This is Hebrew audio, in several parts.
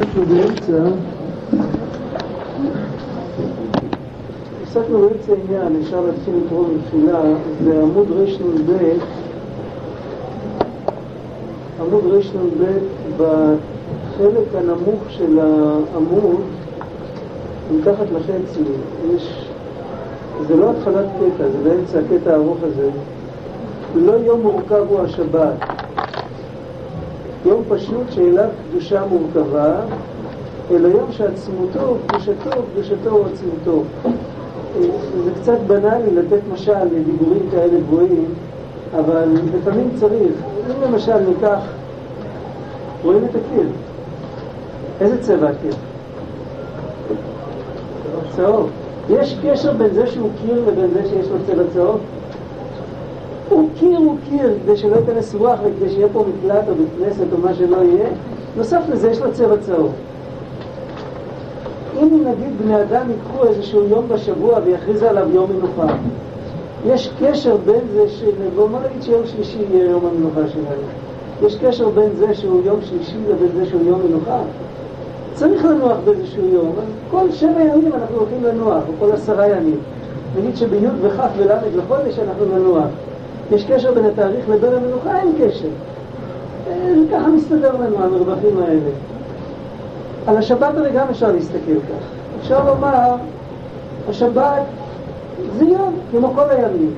אנחנו באמצע, עסקנו באמצע עניין, אפשר להתחיל לקרוא בתפילה, זה עמוד רנ"ב, עמוד רנ"ב, בחלק הנמוך של העמוד, מתחת לחצי, יש, זה לא התחלת קטע, זה באמצע הקטע הארוך הזה, לא יום מורכב הוא השבת. יום פשוט שאליו קדושה מורכבה, אלא יום שעצמותו, קדושתו, קדושתו הוא עצמותו. זה קצת בנאלי לתת משל לדיבורים כאלה גבוהים, אבל לפעמים צריך. אם למשל ניקח, רואים את הקיר. איזה צבע הקיר? צהוב. יש קשר בין זה שהוא קיר לבין זה שיש לו צבע צהוב? הוא קיר הוא קיר, כדי שלא ייכנס רוח וכדי שיהיה פה מקלט או בית כנסת או מה שלא יהיה. נוסף לזה יש לו צבע צהוב. אם נגיד בני אדם ייקחו איזשהו יום בשבוע ויכריזו עליו יום מנוחה, יש קשר בין זה ש... בוא נגיד שיום שלישי יהיה יום המנוחה שלנו. יש קשר בין זה שהוא יום שלישי לבין זה שהוא יום מנוחה. צריך לנוח באיזשהו יום, אז כל שבע ימים אנחנו הולכים לנוח, או כל עשרה ימים. נגיד שבי' וכ' ול' לחודש אנחנו ננוח. יש קשר בין התאריך לבין המנוחה? אין קשר. ככה מסתדר לנו המרווחים האלה. על השבת הרי גם אפשר להסתכל כך. אפשר לומר, השבת זה יום, כמו כל הימים.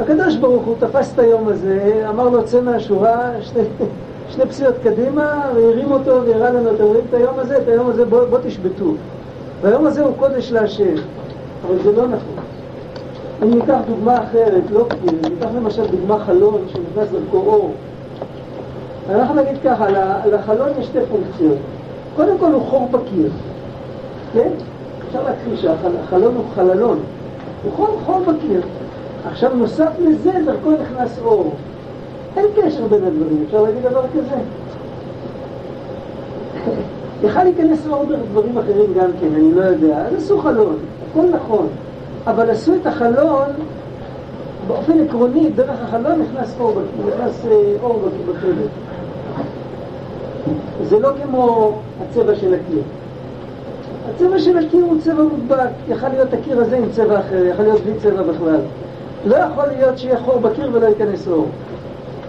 הקדוש ברוך הוא תפס את היום הזה, אמר לו צא מהשורה, שני, שני פסיעות קדימה, והרים אותו והראה לנו, אתם רואים את היום הזה? את היום הזה בוא, בוא תשבתו. והיום הזה הוא קודש להשם. אבל זה לא נכון. אם ניקח דוגמה אחרת, לא קיר, ניקח למשל דוגמה חלון שנכנס דרכו אור. אנחנו נגיד ככה, לחלון יש שתי פונקציות. קודם כל הוא חור בקיר, כן? אפשר להכחיש שהחלון הוא חללון, הוא חור, חור בקיר. עכשיו נוסף לזה דרכו נכנס אור. אין קשר בין הדברים, אפשר להגיד דבר כזה. יכל להיכנס אור דרך דברים אחרים גם כן, אני לא יודע. אז עשו חלון, הכל נכון. אבל עשו את החלון, באופן עקרוני, דרך החלון נכנס אור, נכנס אור בכלב. זה לא כמו הצבע של הקיר. הצבע של הקיר הוא צבע מודבק, יכול להיות הקיר הזה עם צבע אחר, יכול להיות בלי צבע בכלל. לא יכול להיות שיהיה חור בקיר ולא ייכנס אור.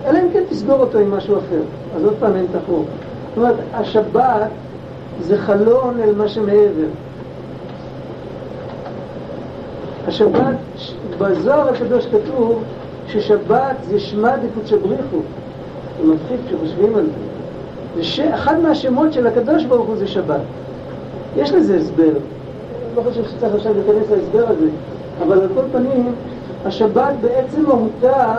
אלא אם כן תסגור אותו עם משהו אחר, אז עוד פעם אין את החור. זאת אומרת, השבת זה חלון אל מה שמעבר. השבת, בזוהר הקדוש כתוב ששבת זה שמע דקודשא בריחו. זה מפחיד כשחושבים על זה. אחד מהשמות של הקדוש ברוך הוא זה שבת. יש לזה הסבר. לא חושב שצריך עכשיו להיכנס להסבר הזה, אבל על כל פנים, השבת בעצם מהותה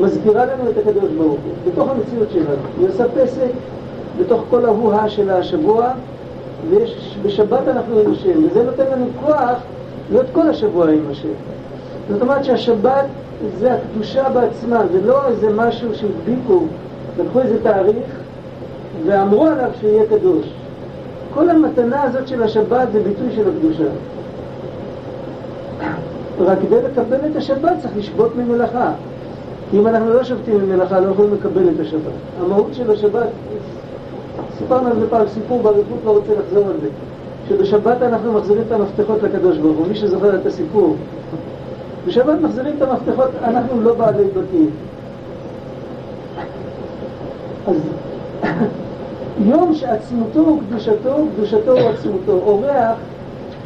מזכירה לנו את הקדוש ברוך הוא, בתוך המציאות שלנו. היא עושה פסק בתוך כל ההוא של השבוע, ובשבת אנחנו עם השם, וזה נותן לנו כוח להיות כל השבוע עם השם. זאת אומרת שהשבת זה הקדושה בעצמה, זה לא איזה משהו שהדביקו, לקחו איזה תאריך ואמרו עליו שיהיה קדוש. כל המתנה הזאת של השבת זה ביטוי של הקדושה. רק כדי לקבל את השבת צריך לשבות ממלאכה. כי אם אנחנו לא שובתים ממלאכה, לא יכולים לקבל את השבת. המהות של השבת, סיפרנו על זה פעם סיפור באריכות, לא רוצה לחזור על זה. שבשבת אנחנו מחזירים את המפתחות לקדוש ברוך הוא, מי שזוכר את הסיפור. בשבת מחזירים את המפתחות, אנחנו לא בעלי בתים. אז יום שעצמותו הוא קדושתו, קדושתו הוא עצמותו. אורח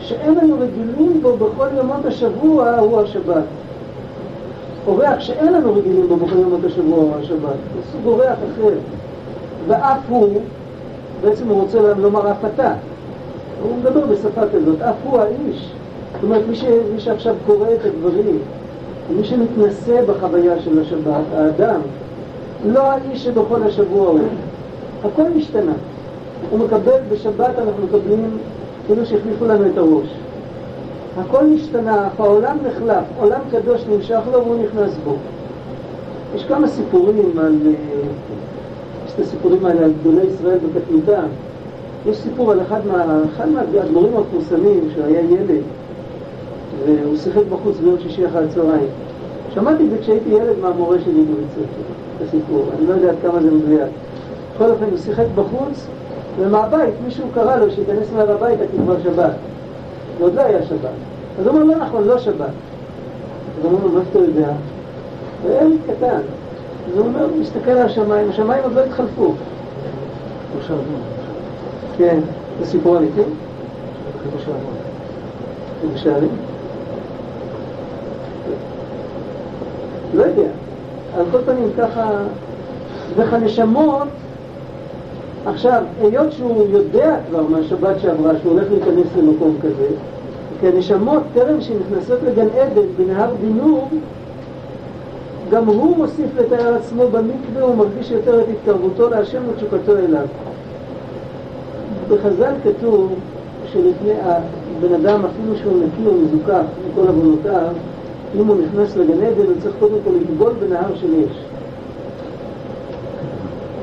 שאין לנו רגילים בו בכל ימות השבוע הוא השבת. אורח שאין לנו רגילים בו בכל ימות השבוע הוא השבת. הוא סוג אורח אחר. ואף הוא, בעצם הוא רוצה לומר אף אתה. הוא מדבר בשפה כזאת, אף הוא האיש. זאת אומרת, מי, ש, מי שעכשיו קורא את הדברים, מי שמתנסה בחוויה של השבת, האדם, לא האיש שבכל השבוע הוא. הכל משתנה. הוא מקבל, בשבת אנחנו מקבלים כאילו שהחליפו לנו את הראש. הכל משתנה, העולם נחלף, עולם קדוש נמשך לו והוא נכנס בו. יש כמה סיפורים על, יש את הסיפורים האלה על גדולי ישראל בקטנותם. יש סיפור על אחד, מה, מהאדמו"רים המפורסמים שהיה ילד והוא שיחק בחוץ ביום שישי אחר הצהריים. שמעתי את זה כשהייתי ילד מהמורה שלי בבית ספר, את הסיפור, אני לא יודע עד כמה זה מדויק. בכל אופן הוא שיחק בחוץ ומהבית מישהו קרא לו שייכנס מעל הביתה כי כבר שבת. ועוד לא היה שבת. אז הוא אומר, לא נכון, לא שבת. אז הוא אומר מה אתה יודע? וילד קטן. אז הוא אומר, הוא מסתכל על השמיים, השמיים עוד לא התחלפו. כן, זה סיפור אמיתי? בשערים? לא יודע. על כל פנים ככה, וכנשמות, עכשיו, היות שהוא יודע כבר מהשבת שעברה שהוא הולך להיכנס למקום כזה, כי הנשמות, טרם שנכנסות לגן עדן בנהר בינור, גם הוא מוסיף לתאר עצמו במקווה, הוא מרגיש יותר את התקרבותו להשם ותשוקתו אליו. בחז"ל כתוב שלפני הבן אדם, אפילו שהוא נקי או מזוכח מכל עוונותיו, אם הוא נכנס לגן עדן, הוא צריך קודם כל לטבול בנהר של אש.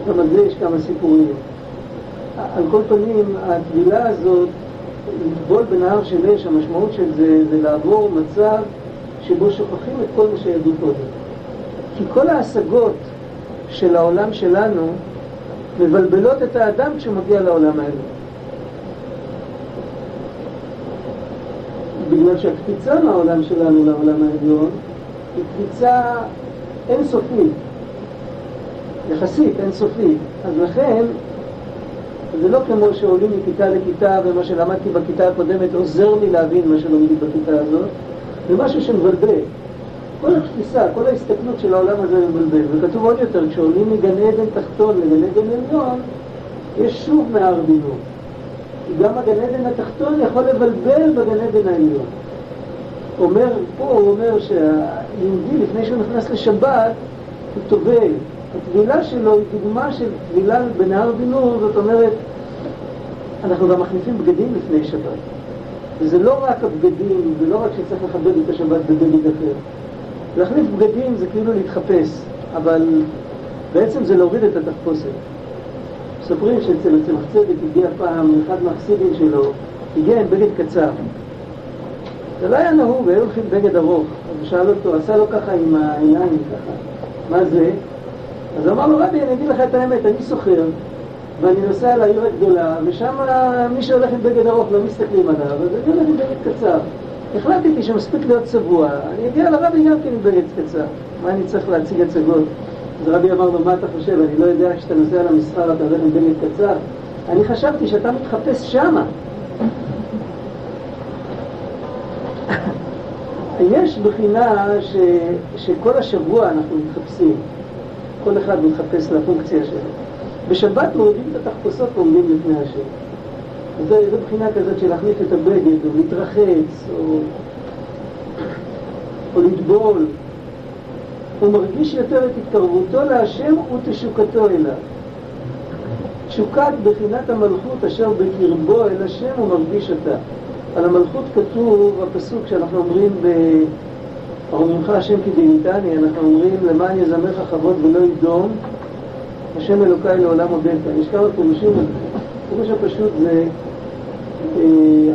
גם על זה יש כמה סיפורים. על כל פנים, הטבילה הזאת, לטבול בנהר של אש, המשמעות של זה, זה לעבור מצב שבו שוכחים את כל מה שידעו קודם. כי כל ההשגות של העולם שלנו מבלבלות את האדם כשהוא מגיע לעולם האלה. בגלל שהקפיצה מהעולם שלנו לעולם העליון היא קפיצה אינסופית, יחסית אינסופית. אז לכן, זה לא כמו שעולים מכיתה לכיתה ומה שלמדתי בכיתה הקודמת עוזר לי להבין מה שלומדים בכיתה הזאת, זה משהו שמבלבל. כל התפיסה, כל ההסתכלות של העולם הזה מבלבל. וכתוב עוד יותר, כשעולים מגן עדן תחתון לגן עדן עליון, יש שוב נהר בינור. גם הגן עדן התחתון יכול לבלבל בגן עדן העליון. אומר, פה הוא אומר שהיהודי לפני שהוא נכנס לשבת, הוא טובל. הטבילה שלו היא דוגמה של טבילה בנהר בינור, זאת אומרת, אנחנו גם מחליפים בגדים לפני שבת. וזה לא רק הבגדים, ולא רק שצריך לכבד את השבת בבגד אחר. להחליף בגדים זה כאילו להתחפש, אבל בעצם זה להוריד את התחפושת. מספרים שאצל הצמח צדק הגיע פעם אחד מהחסידים שלו, הגיע עם בגד קצר. זה לא היה נהוג, היו הולכים בגד ארוך. אז הוא שאל אותו, עשה לו ככה עם העיניים ככה, מה זה? אז הוא אמר לו, רבי, אני אגיד לך את האמת, אני סוחר, ואני נוסע לעיר הגדולה, ושם מי שהולך עם בגד ארוך לא מסתכלים עליו, אז אני הולך עם בגד קצר. החלטתי שמספיק להיות צבוע, אני אגיע לרבי גם כן עם בגד קצר. מה אני צריך להציג הצגות? אז רבי אמר לו, מה אתה חושב? אני לא יודע, כשאתה נוסע למסחר אתה הולך עם בגד קצר. אני חשבתי שאתה מתחפש שמה. יש בחינה ש, שכל השבוע אנחנו מתחפשים, כל אחד מתחפש לפונקציה שלו. בשבת מורידים את התחפושות ועומדים לפני השם. זו בחינה כזאת של להחליף את הבגד, או להתרחץ, או, או לטבול. הוא מרגיש יותר את התקרבותו להשם ותשוקתו אליו. תשוקת בחינת המלכות אשר בקרבו אל השם הוא מרגיש אותה. על המלכות כתוב הפסוק שאנחנו אומרים ברוממך השם כדיניתני, אנחנו אומרים למען יזמך כבוד ולא ידום, השם אלוקיי לעולם הודית. יש כמה פירושים. הפירוש הפשוט זה אה,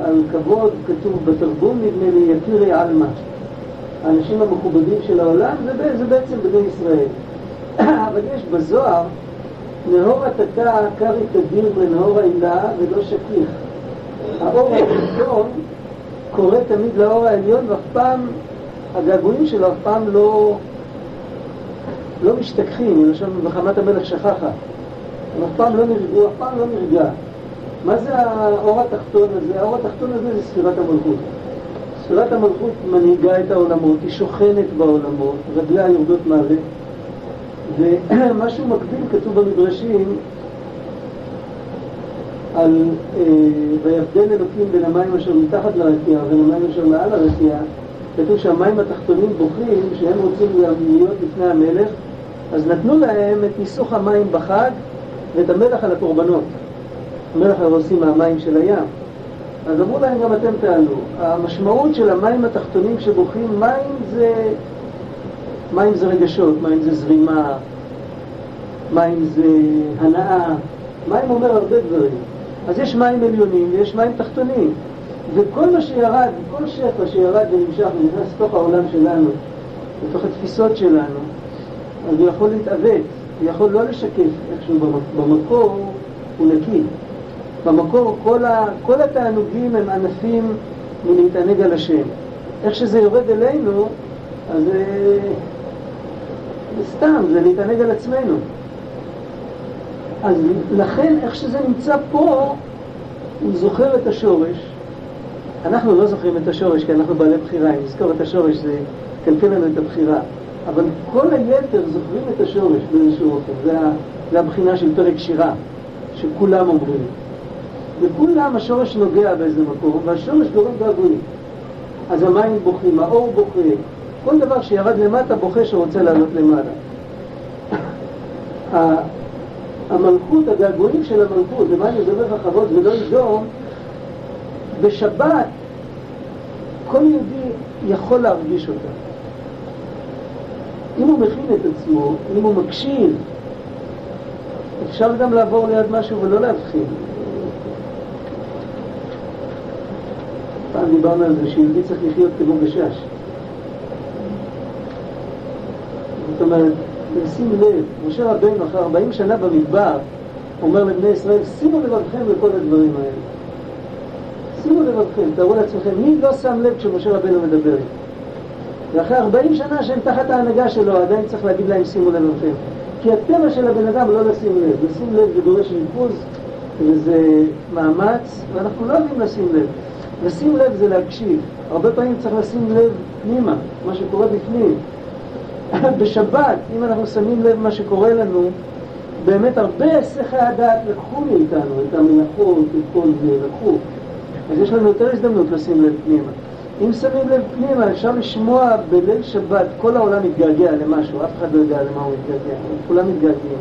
על כבוד, כתוב בתרגום נדמה לי, יקירי עלמא. האנשים המכובדים של העולם זה, זה בעצם בני ישראל. אבל יש בזוהר נהור התתה קרי תדיר לנהור העילה ולא שכיח. האור העליון קורא תמיד לאור העליון ואף פעם, הגעגועים שלו אף פעם לא, לא משתכחים, מלשון מחמת המלך שכחה. הם אף פעם לא נרגעו, אף פעם לא נרגע. מה זה האור התחתון הזה? האור התחתון הזה זה ספירת המלכות. ספירת המלכות מנהיגה את העולמות, היא שוכנת בעולמות, רגליה יורדות מעלה. ומשהו מקביל כתוב במדרשים על אה, ויבדל אלוקים בין המים אשר מתחת לרקיע ובין המים אשר מעל הרקיע, כתוב שהמים התחתונים בוכים שהם רוצים להיות לפני המלך, אז נתנו להם את ניסוך המים בחג ואת המלח על הקורבנות. המלח הרי עושים מהמים של הים. אז אמרו להם גם אתם תעלו. המשמעות של המים התחתונים שבוכים, מים זה... מים זה רגשות, מים זה זרימה, מים זה הנאה, מים אומר הרבה דברים. אז יש מים עליונים ויש מים תחתונים. וכל מה שירד, כל שפע שירד ונמשך ונכנס לתוך העולם שלנו, לתוך התפיסות שלנו, אז הוא יכול להתעוות, הוא יכול לא לשקף איכשהו במקור, הוא נקי. במקור כל, ה, כל התענוגים הם ענפים מלהתענג על השם. איך שזה יורד אלינו, אז זה סתם, זה להתענג על עצמנו. אז לכן, איך שזה נמצא פה, הוא זוכר את השורש. אנחנו לא זוכרים את השורש כי אנחנו בעלי בחירה. אם נזכור את השורש זה יקלקל לנו את הבחירה. אבל כל היתר זוכרים את השורש באיזשהו אופן. זה הבחינה של פרק שירה, שכולם אומרים. וכולם השורש נוגע באיזה מקום, והשורש גורם געגועים. אז המים בוכים, האור בוכה, כל דבר שירד למטה בוכה שרוצה לעלות למעלה. המלכות, הגעגועים של המלכות, אני מדבר רחבות ולא ידום, בשבת כל יהודי יכול להרגיש אותה. אם הוא מכין את עצמו, אם הוא מקשיב, אפשר גם לעבור ליד משהו ולא להבחין. פעם דיברנו על זה שיהודי צריך לחיות כמו גשש. זאת אומרת, ושים לב, משה רבנו אחרי 40 שנה במדבר אומר לבני ישראל, שימו לבבכם לכל הדברים האלה. שימו לבבכם, תארו לעצמכם, מי לא שם לב כשמשה רבנו מדבר? ואחרי 40 שנה שהם תחת ההנהגה שלו, עדיין צריך להגיד להם שימו לבבכם. כי הטבע של הבן אדם לא לשים לב. לשים לב זה דורש ריכוז וזה מאמץ, ואנחנו לא יודעים לשים לב. לשים לב זה להקשיב. הרבה פעמים צריך לשים לב פנימה, מה שקורה בפנים. בשבת, אם אנחנו שמים לב מה שקורה לנו, באמת הרבה היסחי הדעת לקחו מאיתנו את המלאכות, את כל זה, לקחו. אז יש לנו יותר הזדמנות לשים לב פנימה. אם שמים לב פנימה, אפשר לשמוע בליל שבת, כל העולם מתגעגע למשהו, אף אחד לא יודע למה הוא מתגעגע, כולם מתגעגעים.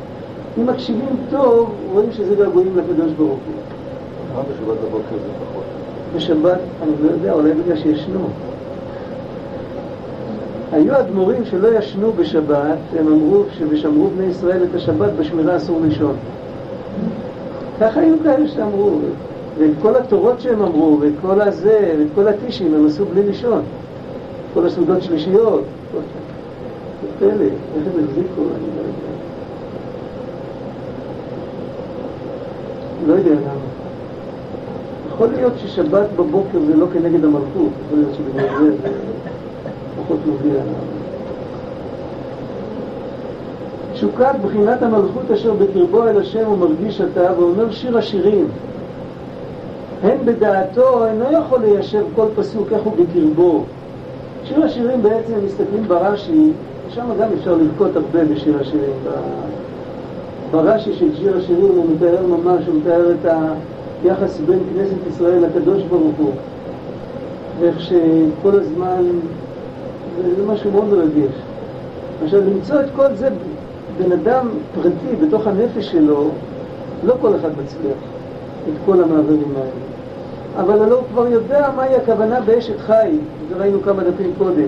אם מקשיבים טוב, רואים שזה געגועים לקדוש ברוך הוא. למה בשבת בבוקר זה פחות? בשבת, אני לא יודע, אולי בגלל שישנו. היו אדמו"רים שלא ישנו בשבת, הם אמרו שבשמרו בני ישראל את השבת בשמירה אסור לישון. ככה היו כאלה שאמרו, ואת כל התורות שהם אמרו, ואת כל הזה, ואת כל הטישים הם עשו בלי לישון. כל הסעודות שלישיות. פלא, איך הם החזיקו, אני לא יודע. לא יודע למה. יכול להיות ששבת בבוקר זה לא כנגד המלכות, יכול להיות שבגלל זה זה... פחות נוגע. תשוקת בחינת המלכות אשר בקרבו אל השם הוא מרגיש עתה, ואומר שיר השירים. הן בדעתו אינו יכול ליישב כל פסוק איך הוא בקרבו. שיר השירים בעצם, מסתכלים ברש"י, שם גם אפשר לבכות הרבה בשיר השירים. ברש"י של שיר השירים הוא מתאר ממש, הוא מתאר את היחס בין כנסת ישראל לקדוש ברוך הוא. ואיך שכל הזמן זה משהו מאוד מרגש. עכשיו, למצוא את כל זה בן אדם פרטי בתוך הנפש שלו, לא כל אחד מצליח את כל המעברים האלה. אבל הלא הוא כבר יודע מהי הכוונה באשת חי, זה ראינו כמה דפים קודם.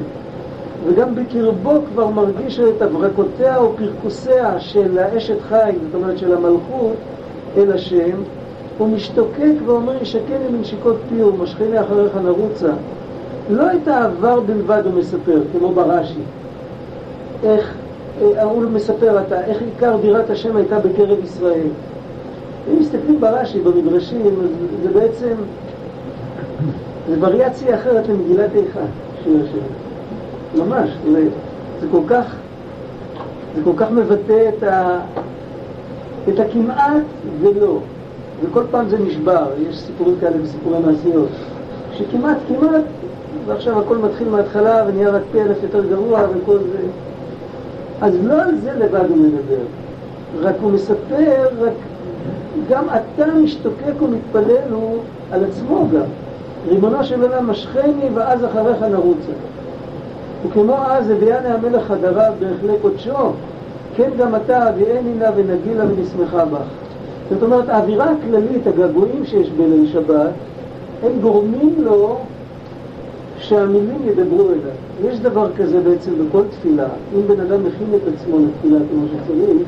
וגם בקרבו כבר מרגיש את הברקותיה או פרכוסיה של האשת חי, זאת אומרת של המלכות, אל השם, הוא משתוקק ואומר, ישקני מנשיקות פי ומשכני אחריך נרוצה. לא את העבר בלבד הוא מספר, כמו ברש"י. איך, אה, הוא מספר אתה, איך עיקר בירת השם הייתה בקרב ישראל. אם מסתכלים ברש"י, במדרשים, זה בעצם, זה וריאציה אחרת למגילת איכה, שיר השם. ממש, זה, זה כל כך, זה כל כך מבטא את, ה, את הכמעט ולא. וכל פעם זה נשבר, יש סיפורים כאלה וסיפורי מעשיות, שכמעט, כמעט ועכשיו הכל מתחיל מההתחלה ונהיה רק פי אלף יותר גרוע וכל זה. אז לא על זה לבד הוא מדבר, רק הוא מספר, רק גם אתה משתוקק ומתפלל הוא על עצמו גם. ריבונו של עולם משכני ואז אחריך נרוצה. וכמו אז הביאני המלך חדריו בהחלק קודשו, כן גם אתה הביאני נא ונגילה ונשמחה בך. זאת אומרת, האווירה הכללית, הגעגועים שיש בליל שבת, הם גורמים לו שהמילים ידברו אליו. יש דבר כזה בעצם בכל תפילה, אם בן אדם מכין את עצמו לתפילה כמו שצריך,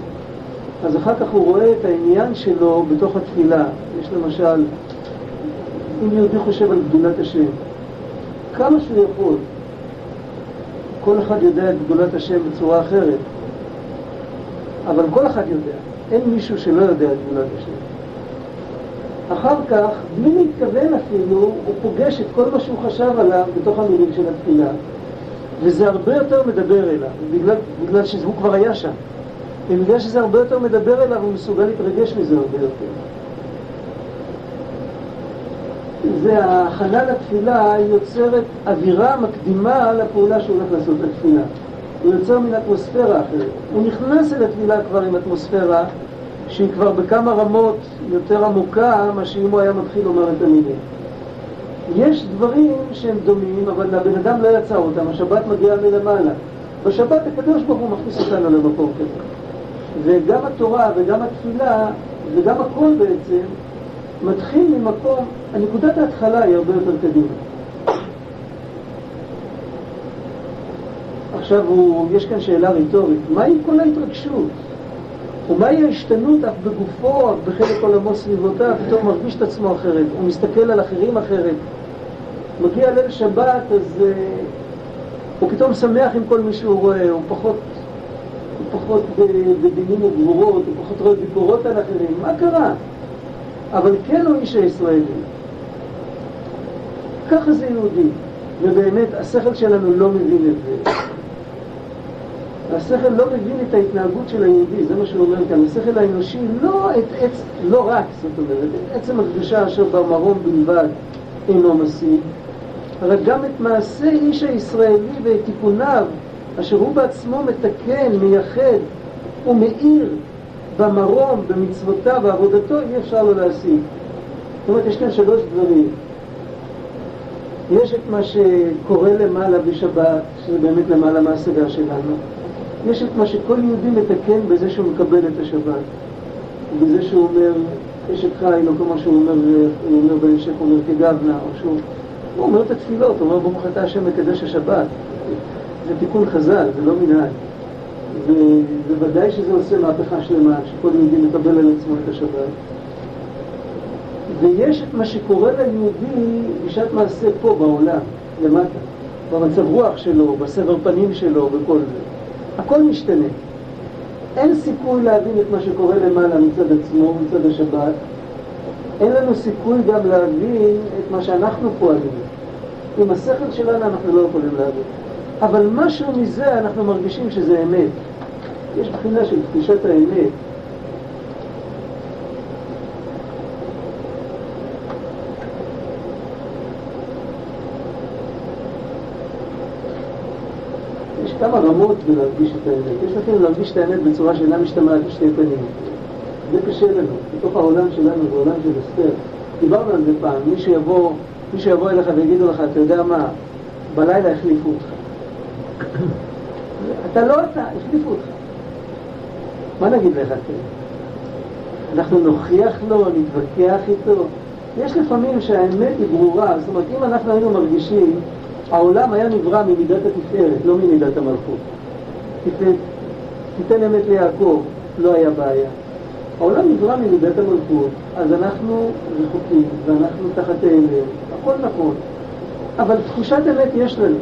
אז אחר כך הוא רואה את העניין שלו בתוך התפילה. יש למשל, אם יהודי חושב על גדולת השם, כמה שהוא יכול, כל אחד יודע את גדולת השם בצורה אחרת, אבל כל אחד יודע, אין מישהו שלא יודע את גדולת השם. אחר כך, בלי להתכוון אפילו, הוא פוגש את כל מה שהוא חשב עליו בתוך המילים של התפילה. וזה הרבה יותר מדבר אליו, בגלל, בגלל שהוא כבר היה שם. ובגלל שזה הרבה יותר מדבר אליו, הוא מסוגל להתרגש מזה הרבה יותר. זה ההכנה לתפילה יוצרת אווירה מקדימה לפעולה שהוא הולך לעשות לתפילה. הוא יוצר מין אטמוספירה אחרת. הוא נכנס אל התפילה כבר עם אטמוספירה שהיא כבר בכמה רמות יותר עמוקה מה שאם הוא היה מתחיל לומר את המילים. יש דברים שהם דומים, אבל הבן אדם לא יצר אותם, השבת מגיעה מלמעלה. בשבת הקדוש ברוך הוא מכניס אותנו למקום כזה. וגם התורה וגם התפילה וגם הכל בעצם מתחיל ממקום, נקודת ההתחלה היא הרבה יותר קדימה. עכשיו הוא, יש כאן שאלה רטורית, מהי כל ההתרגשות? ומהי ההשתנות אף בגופו, אף בחלק עולמו סביבותיו, פתאום מרגיש את עצמו אחרת, הוא מסתכל על אחרים אחרת. מגיע ליל שבת, אז uh, הוא פתאום שמח עם כל מי שהוא רואה, הוא פחות, הוא פחות בדינים וגבורות, הוא פחות רואה ביקורות על אחרים, מה קרה? אבל כן הוא איש הישראלי. ככה זה יהודי, ובאמת השכל שלנו לא מבין את זה. השכל לא מבין את ההתנהגות של היהודי, זה מה שהוא אומר כאן. השכל האנושי לא את עץ, לא רק, זאת אומרת, את עצם הקדושה אשר במרום בלבד אינו משיג, אבל גם את מעשה איש הישראלי ואת תיקוניו, אשר הוא בעצמו מתקן, מייחד ומאיר במרום, במצוותיו, בעבודתו, אי אפשר לו להשיג. זאת אומרת, יש כאן שלוש דברים. יש את מה שקורה למעלה בשבת, שזה באמת למעלה מההשגה שלנו. יש את מה שכל יהודי מתקן בזה שהוא מקבל את השבת. בזה שהוא אומר, אשת חי, לא כמו שהוא אומר, הוא אומר בהמשך, הוא אומר כגבנה, או שהוא... הוא אומר את התפילות, הוא אומר ברוך אתה השם מקדש השבת. זה תיקון חז"ל, זה לא מנהל. ובוודאי שזה עושה מהפכה שלמה, שכל יהודי מקבל על עצמו את השבת. ויש את מה שקורה ליהודי בשעת מעשה פה בעולם, למטה, במצב רוח שלו, בסבר פנים שלו, בכל זה. הכל משתנה. אין סיכוי להבין את מה שקורה למעלה מצד עצמו, מצד השבת. אין לנו סיכוי גם להבין את מה שאנחנו פועלים. עם השכל שלנו אנחנו לא יכולים להבין. אבל משהו מזה אנחנו מרגישים שזה אמת. יש בחינה של תחושת האמת. כמה רמות בלהרגיש את האמת. יש לכם להרגיש את האמת בצורה שאינה משתמעת בשתי פנים. זה קשה לנו, בתוך העולם שלנו, בעולם של אסתר. דיברנו על זה פעם, מי שיבוא, מי שיבוא אליך ויגידו לך, אתה יודע מה, בלילה החליפו אותך. אתה לא אתה, החליפו אותך. מה נגיד לך כן? אנחנו נוכיח לו, נתווכח איתו? יש לפעמים שהאמת היא ברורה, זאת אומרת, אם אנחנו היינו מרגישים, העולם היה נברא ממידת התפארת, לא ממידת המלכות. תיתן אמת ליעקב, לא היה בעיה. העולם נברא ממידת המלכות, אז אנחנו רחוקים, ואנחנו תחת ההלם, הכל נכון. אבל תחושת אמת יש לנו,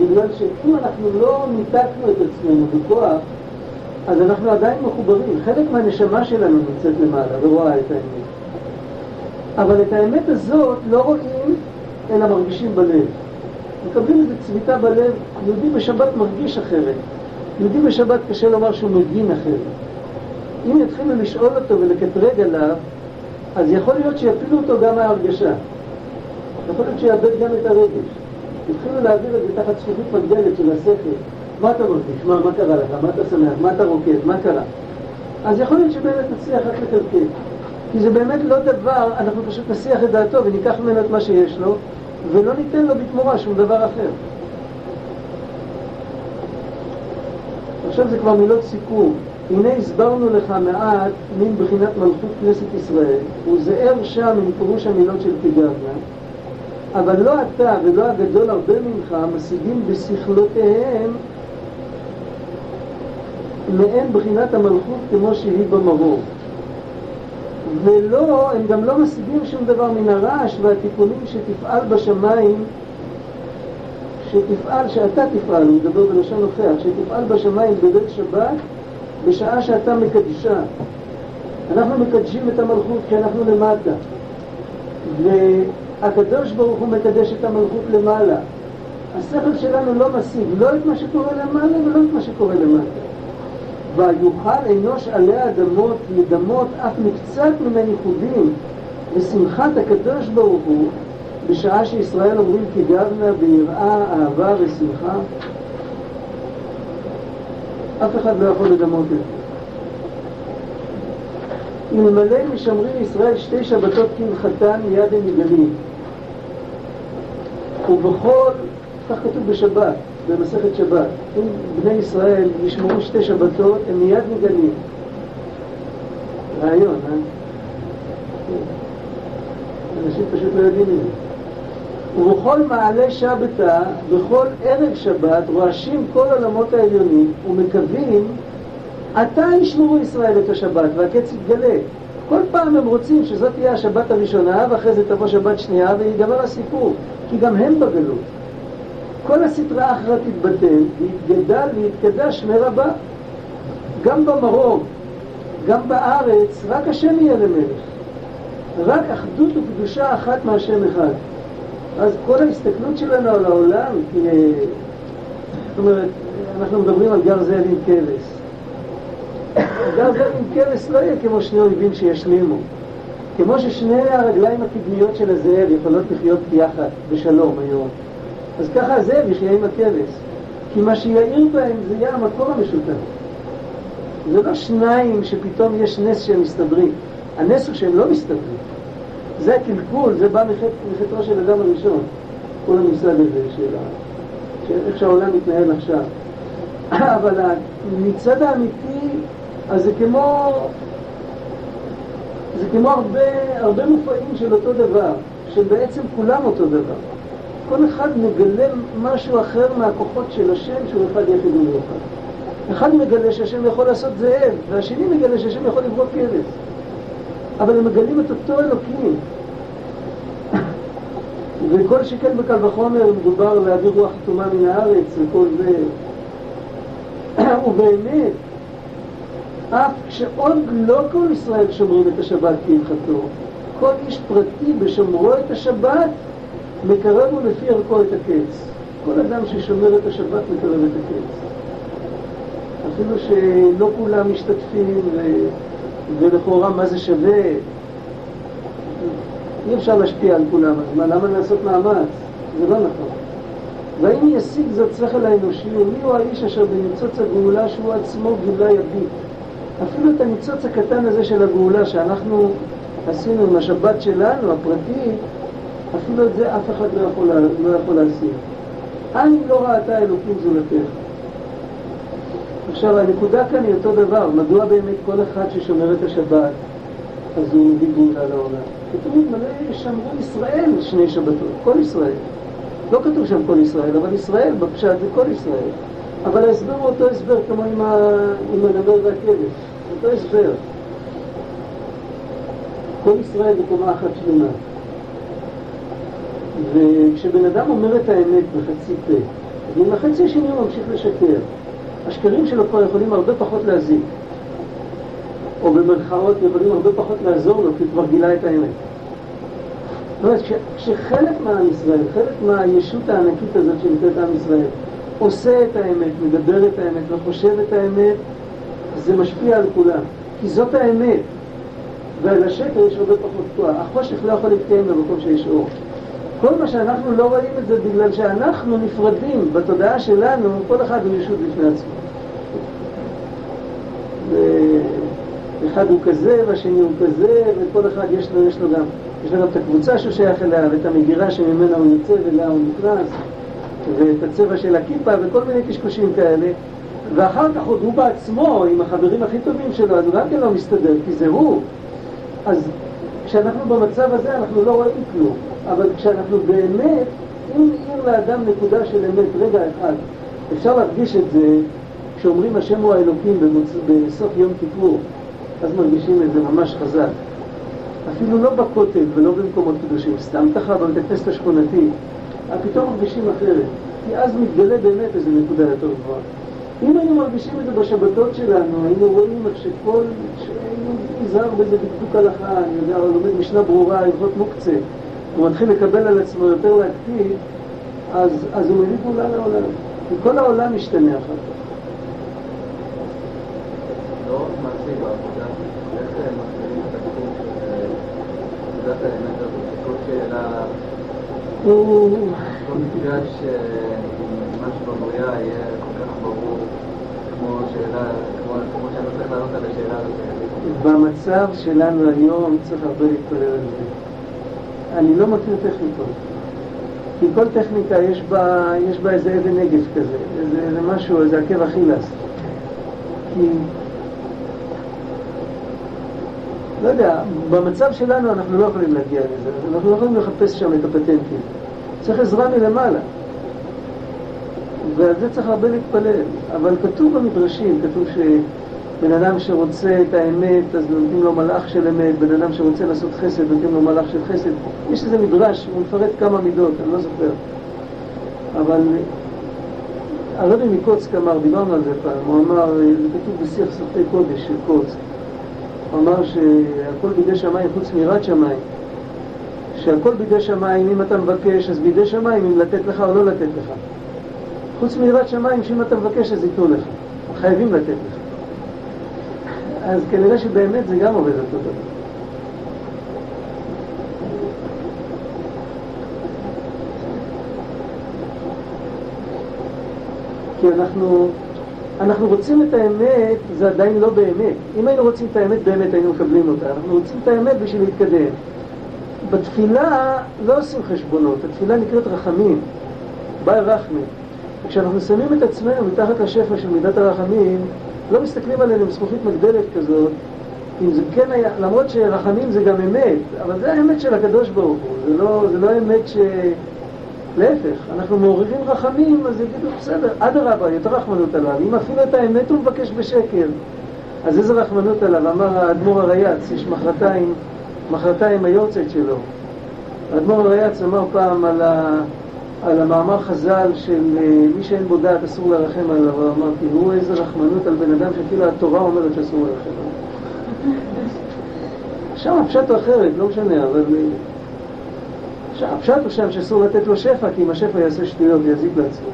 בגלל שאם אנחנו לא ניתקנו את עצמנו בכוח, אז אנחנו עדיין מחוברים. חלק מהנשמה שלנו נמצאת למעלה ורואה את האמת. אבל את האמת הזאת לא רואים, אלא מרגישים בלב. מקבלים איזו צביטה בלב, יהודי בשבת מרגיש אחרת. יהודי בשבת קשה לומר שהוא מבין אחרת. אם יתחילו לשאול אותו ולקטרג עליו, אז יכול להיות שיפילו אותו גם מההרגשה. יכול להיות שיאבד גם את הרגש. יתחילו להעביר את זה תחת זכוכית מגדלת של השכל. מה אתה מרגיש? מה, מה קרה לך? מה אתה שמח? מה אתה רוקד? מה קרה? אז יכול להיות שבאמת נצליח רק לקלקל. כי זה באמת לא דבר, אנחנו פשוט נסיח את דעתו וניקח ממנו את מה שיש לו, ולא ניתן לו בתמורה שום דבר אחר. עכשיו זה כבר מילות סיכום. הנה הסברנו לך מעט מן בחינת מלכות כנסת ישראל, וזער שם מפירוש המילות של תיגבנה, אבל לא אתה ולא הגדול הרבה ממך משיגים בשכלותיהם מעין בחינת המלכות כמו שהיא במרור. ולא, הם גם לא משיגים שום דבר מן הרעש והתיקונים שתפעל בשמיים, שתפעל, שאתה תפעל, הוא מדבר בלשון הופך, שתפעל בשמיים בליל שבת בשעה שאתה מקדשה. אנחנו מקדשים את המלכות כי אנחנו למטה. והקדוש ברוך הוא מקדש את המלכות למעלה. השכל שלנו לא משיג לא את מה שקורה למעלה ולא את מה שקורה למטה. ויוכל אנוש עלי אדמות לדמות אף מקצת מן הייחודים ושמחת הקדוש ברוך הוא בשעה שישראל אומרים כי גבנה ביראה, אהבה ושמחה אף אחד לא יכול לדמות את זה. אלמלא משמרים ישראל שתי שבתות כהלכתן מיד הם מגלים. ובכל, כך כתוב בשבת, במסכת שבת, אם בני ישראל ישמעו שתי שבתות, הם מיד מגלים. רעיון, אה? אנשים פשוט לא יודעים את זה. ובכל מעלה שבתה, בכל ערב שבת, רועשים כל עולמות העליונים ומקווים עתה ישמרו ישראל את השבת והקץ יתגלה. כל פעם הם רוצים שזאת תהיה השבת הראשונה ואחרי זה תבוא שבת שנייה ויגמר הסיפור, כי גם הם בגלות. כל הסטרה האחרת תתבטל ויתגדל ויתקדש מרבה. גם במרום, גם בארץ, רק השם יהיה למלך. רק אחדות וקדושה אחת מהשם אחד. אז כל ההסתכלות שלנו על העולם תהיה... זאת אומרת, אנחנו מדברים על גר זאב עם כבש. גר זאב עם כבש לא יהיה כמו שני אויבים שישלימו. כמו ששני הרגליים הקדמיות של הזאב יכולות לחיות יחד בשלום היום, אז ככה הזאב יחיה עם הכבש. כי מה שיעיר בהם זה יהיה המקור המשותף. זה לא שניים שפתאום יש נס שהם מסתדרים. הנס הוא שהם לא מסתדרים. זה הקלקול, זה בא מחטאו של אדם הראשון. כל המושג הזה של, של איך שהעולם מתנהל עכשיו. אבל המצד האמיתי, אז זה כמו, זה כמו הרבה, הרבה מופעים של אותו דבר, שבעצם כולם אותו דבר. כל אחד מגלה משהו אחר מהכוחות של השם שהוא אחד יחיד ומיוחד. אחד מגלה שהשם יכול לעשות זאב, והשני מגלה שהשם יכול לברוא כבש. אבל הם מגלים את אותו אלוקים. וכל שכן בקל וחומר מדובר להביא רוח חתומה מן הארץ וכל זה. ובאמת, אף כשעוד לא כל ישראל שומרים את השבת כהלכתו, כל איש פרטי בשומרו את השבת מקרב לפי ערכו את הקץ. כל אדם ששומר את השבת מקרב את הקץ. אפילו שלא כולם משתתפים ו... ולכאורה מה זה שווה, אי אפשר להשפיע על כולם, אז מה, למה לעשות מאמץ? זה לא נכון. והאם ישיג זאת שכל האנושי, ומי הוא האיש אשר בניצוץ הגאולה שהוא עצמו גילה יביט? אפילו את הניצוץ הקטן הזה של הגאולה שאנחנו עשינו עם השבת שלנו, הפרטי, אפילו את זה אף אחד לא יכול, לא יכול להשיג. עין לא ראתה אלוקים זולתך. עכשיו, הנקודה כאן היא אותו דבר, מדוע באמת כל אחד ששומר את השבת, אז הוא מביא גאולה לעולם? כתוב מלא שמרו ישראל שני שבתות, כל ישראל. לא כתוב שם כל ישראל, אבל ישראל בפשט זה כל ישראל. אבל ההסבר הוא אותו הסבר כמו עם, ה... עם הנמר והכבש, אותו הסבר. כל ישראל זה קומה אחת שלמה. וכשבן אדם אומר את האמת בחצי פה, ועם החצי השני הוא ממשיך לשקר, השקרים שלו כבר יכולים הרבה פחות להזיק. או במרכאות יכולים הרבה פחות לעזור לו, כי הוא כבר גילה את האמת. זאת אומרת, כשחלק מעם ישראל, חלק מהישות הענקית הזאת שנקראת עם ישראל, עושה את האמת, מדבר את האמת וחושב את האמת, זה משפיע על כולם. כי זאת האמת. ועל השקר יש הרבה פחות כוח. החושך לא יכול להתקיים במקום שיש אור. כל מה שאנחנו לא רואים את זה בגלל שאנחנו נפרדים בתודעה שלנו, כל אחד הוא ישות בפני עצמו. אחד הוא כזה והשני הוא כזה, וכל אחד יש לו, יש לו גם, יש לו גם את הקבוצה שהוא שייך אליה, ואת המגירה שממנה הוא יוצא ואליה הוא נכנס, ואת הצבע של הכיפה, וכל מיני קשקושים כאלה. ואחר כך עוד הוא בעצמו, עם החברים הכי טובים שלו, אז הוא גם כן לא מסתדר, כי זה הוא. אז כשאנחנו במצב הזה אנחנו לא רואים כלום, אבל כשאנחנו באמת, אם מאיר לאדם נקודה של אמת רגע אחד, אפשר להרגיש את זה כשאומרים השם הוא האלוקים במוצ... בסוף יום כיפור, אז מרגישים את זה ממש חזק. אפילו לא בכותל ולא במקומות קדושים, סתם ככה בבית הכנסת השכונתי, פתאום מרגישים אחרת, כי אז מתגלה באמת איזו נקודה יותר גבוהה. אם היינו מרגישים את זה בשבתות שלנו, היינו רואים איך שכל, שהיינו נזהר באיזה דקדוק הלכה, אני יודע, הוא לומד משנה ברורה, הלכות מוקצה, הוא מתחיל לקבל על עצמו יותר להקפיד, אז, אז הוא מביא פעולה לעולם. וכל העולם משתנה אחר כך. לא שאלה, הוא... כל מפגש עם משהו בבריאה יהיה כל כך ברור, במצב שלנו היום צריך הרבה להתפלל על זה. אני לא מכיר טכניקות. כי כל טכניקה יש בה, יש בה איזה אבן נגף כזה, איזה, איזה משהו, איזה עקב אכילס. כי... לא יודע, במצב שלנו אנחנו לא יכולים להגיע לזה, אנחנו לא יכולים לחפש שם את הפטנטים. צריך עזרה מלמעלה. ועל זה צריך הרבה להתפלל. אבל כתוב במדרשים, כתוב שבן אדם שרוצה את האמת, אז נותנים לו מלאך של אמת, בן אדם שרוצה לעשות חסד, נותנים לו מלאך של חסד. יש איזה מדרש, הוא מפרט כמה מידות, אני לא זוכר. אבל הרבי מקוצק אמר, דיברנו על זה פעם, הוא אמר, זה כתוב בשיח סרטי קודש של קוצק. הוא אמר שהכל בידי שמיים חוץ מיראת שמיים. שהכל בידי שמיים, אם אתה מבקש, אז בידי שמיים, אם לתת לך או לא לתת לך. חוץ מיראת שמיים, שאם אתה מבקש, אז ייתנו לך. חייבים לתת לך. אז כנראה שבאמת זה גם עובד אותו דבר. כי אנחנו, אנחנו רוצים את האמת, זה עדיין לא באמת. אם היינו רוצים את האמת באמת, היינו מקבלים אותה. אנחנו רוצים את האמת בשביל להתקדם. בתפילה לא עושים חשבונות, התפילה נקראת רחמים, ביי רחמי. כשאנחנו שמים את עצמנו מתחת לשפע של מידת הרחמים, לא מסתכלים עלינו עם זכוכית מגדלת כזאת, אם זה כן היה, למרות שרחמים זה גם אמת, אבל זה האמת של הקדוש ברוך הוא, זה לא, זה לא אמת ש... להפך, אנחנו מעוררים רחמים, אז יגידו, בסדר, אדרבה, יותר רחמנות עליו. אם אפילו את האמת הוא מבקש בשקר, אז איזה רחמנות עליו? אמר האדמו"ר הרייץ, יש מחרתיים, מחרתיים היורצייט שלו. האדמו"ר הרייץ אמר פעם על, ה, על המאמר חז"ל של מי שאין בו דעת אסור לרחם עליו, הוא אמר, תראו איזה רחמנות על בן אדם שאפילו התורה אומרת שאסור לרחם עליו. שם הפשט הוא אחרת, לא משנה, אבל... הפשט הוא שם שאסור לתת לו שפע, כי אם השפע יעשה שטויות ויזיק לעצמו.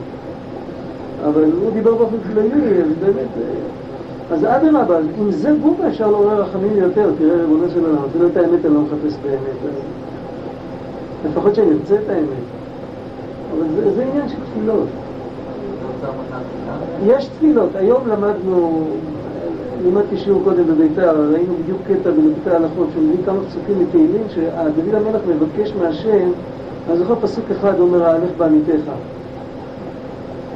אבל הוא דיבר באופן כללי, אז באמת... אז אדרבה, אם זה גופה אפשר לעורר רחמים יותר, תראה ריבונו של עולם, אפילו את האמת אני לא מחפש באמת. לפחות שאני ארצה את האמת. אבל זה, זה עניין של תפילות. יש תפילות, היום למדנו, לימדתי שיעור קודם בביתר, ראינו בדיוק קטע בליקוטי ההלכות שמביא כמה פסוקים מתהילים שדוד המלך מבקש מהשם, אני זוכר פסוק אחד אומר ההלך בעמיתך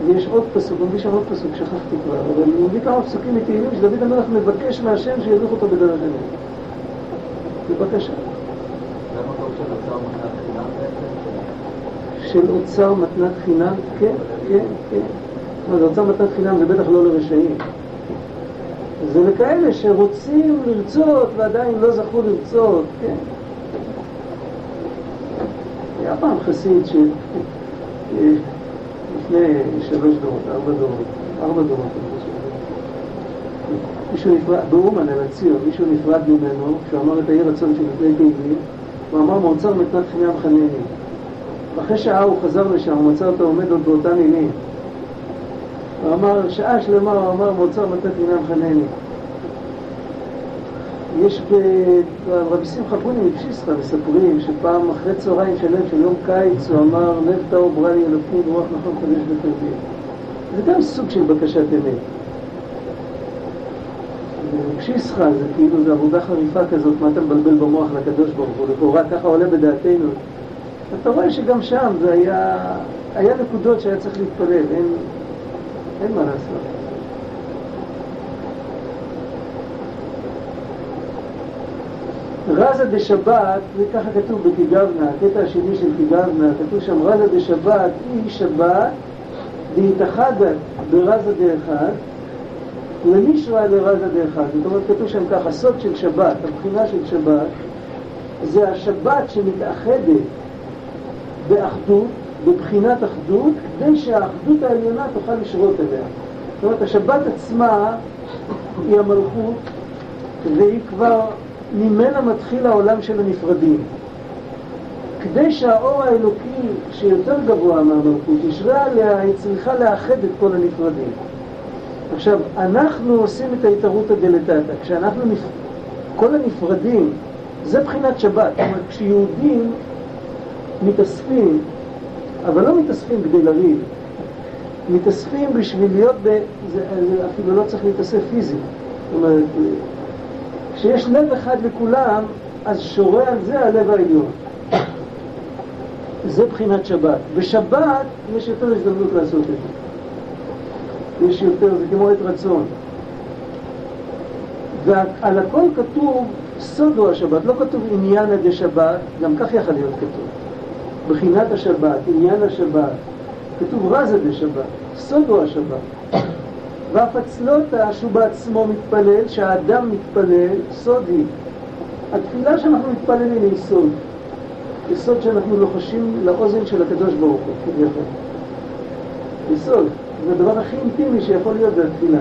ויש עוד פסוק, מביא שם עוד פסוק, שכחתי כבר, אבל הוא מביא כמה פסוקים מתהילים שדוד המלך מבקש מהשם שידוך אותו בדרך אמת. בבקשה. של אוצר מתנת חינם? כן, כן, כן. מה זה אוצר מתנת חינם זה בטח לא לרשעים. זה לכאלה שרוצים לרצות ועדיין לא זכו לרצות, כן. היה פעם חסיד ש... לפני שלוש דורות, ארבע דורות, ארבע דורות, מישהו נפרד, באומן על הציון, מישהו נפרד ממנו, כשהוא אמר את היהי רצון של לפני תהילים, הוא אמר מאוצר מתנת חינם חנני. ואחרי שעה הוא חזר לשם, הוא מצא אותו עומד עוד באותם מילים. הוא אמר, שעה שלמה הוא אמר, מאוצר מתנת חינם חנני. יש ברבי שמחה פוני מפשיסטה מספרים שפעם אחרי צהריים שלם של יום קיץ הוא אמר לב טהור ברא לי אלוקים ורוח נכון קדש ותרביע זה גם סוג של בקשת אמת פשיסחה זה כאילו זה עבודה חריפה כזאת מה אתה מבלבל במוח לקדוש ברוך הוא לכאורה ככה עולה בדעתנו אתה רואה שגם שם זה היה היה נקודות שהיה צריך להתפלל אין, אין מה לעשות רזה דשבת, זה ככה כתוב בקיגבנה, הקטע השני של קיגבנה, כתוב שם רזה דשבת היא שבת דהתאחדת ברזה דאחד למישרא לרזה דאחד. זאת אומרת, כתוב שם ככה, סוד של שבת, הבחינה של שבת, זה השבת שמתאחדת באחדות, בבחינת אחדות, כדי שהאחדות העליונה תוכל לשרות אליה. זאת אומרת, השבת עצמה היא המלכות, והיא כבר, ממנה מתחיל העולם של הנפרדים. כדי שהאור האלוקי, שיותר גבוה מהמלכות, ישרה עליה, היא צריכה לאחד את כל הנפרדים. עכשיו, אנחנו עושים את ההתערותא דלתתא. כשאנחנו, נפ... כל הנפרדים, זה בחינת שבת. אומרת, כשיהודים מתאספים, אבל לא מתאספים כדי לריב, מתאספים בשביל להיות, ב... זה, זה אפילו לא צריך להתאסף פיזית. זאת אומרת, כשיש לב אחד לכולם, אז שורה על זה הלב העליון. זה בחינת שבת. בשבת יש יותר הזדמנות לעשות את זה. יש יותר, זה כמו עת רצון. ועל הכל כתוב סוד הוא השבת, לא כתוב עניינה דשבת, גם כך יכול להיות כתוב. בחינת השבת, עניין השבת, כתוב רזה דשבת, סוד הוא השבת. ואף אצלותא שהוא בעצמו מתפלל, שהאדם מתפלל, סוד היא. התפילה שאנחנו מתפללים היא סוד. יסוד שאנחנו לוחשים לאוזן של הקדוש ברוך הוא, כביכול. יסוד. זה הדבר הכי אינטימי שיכול להיות בתפילה.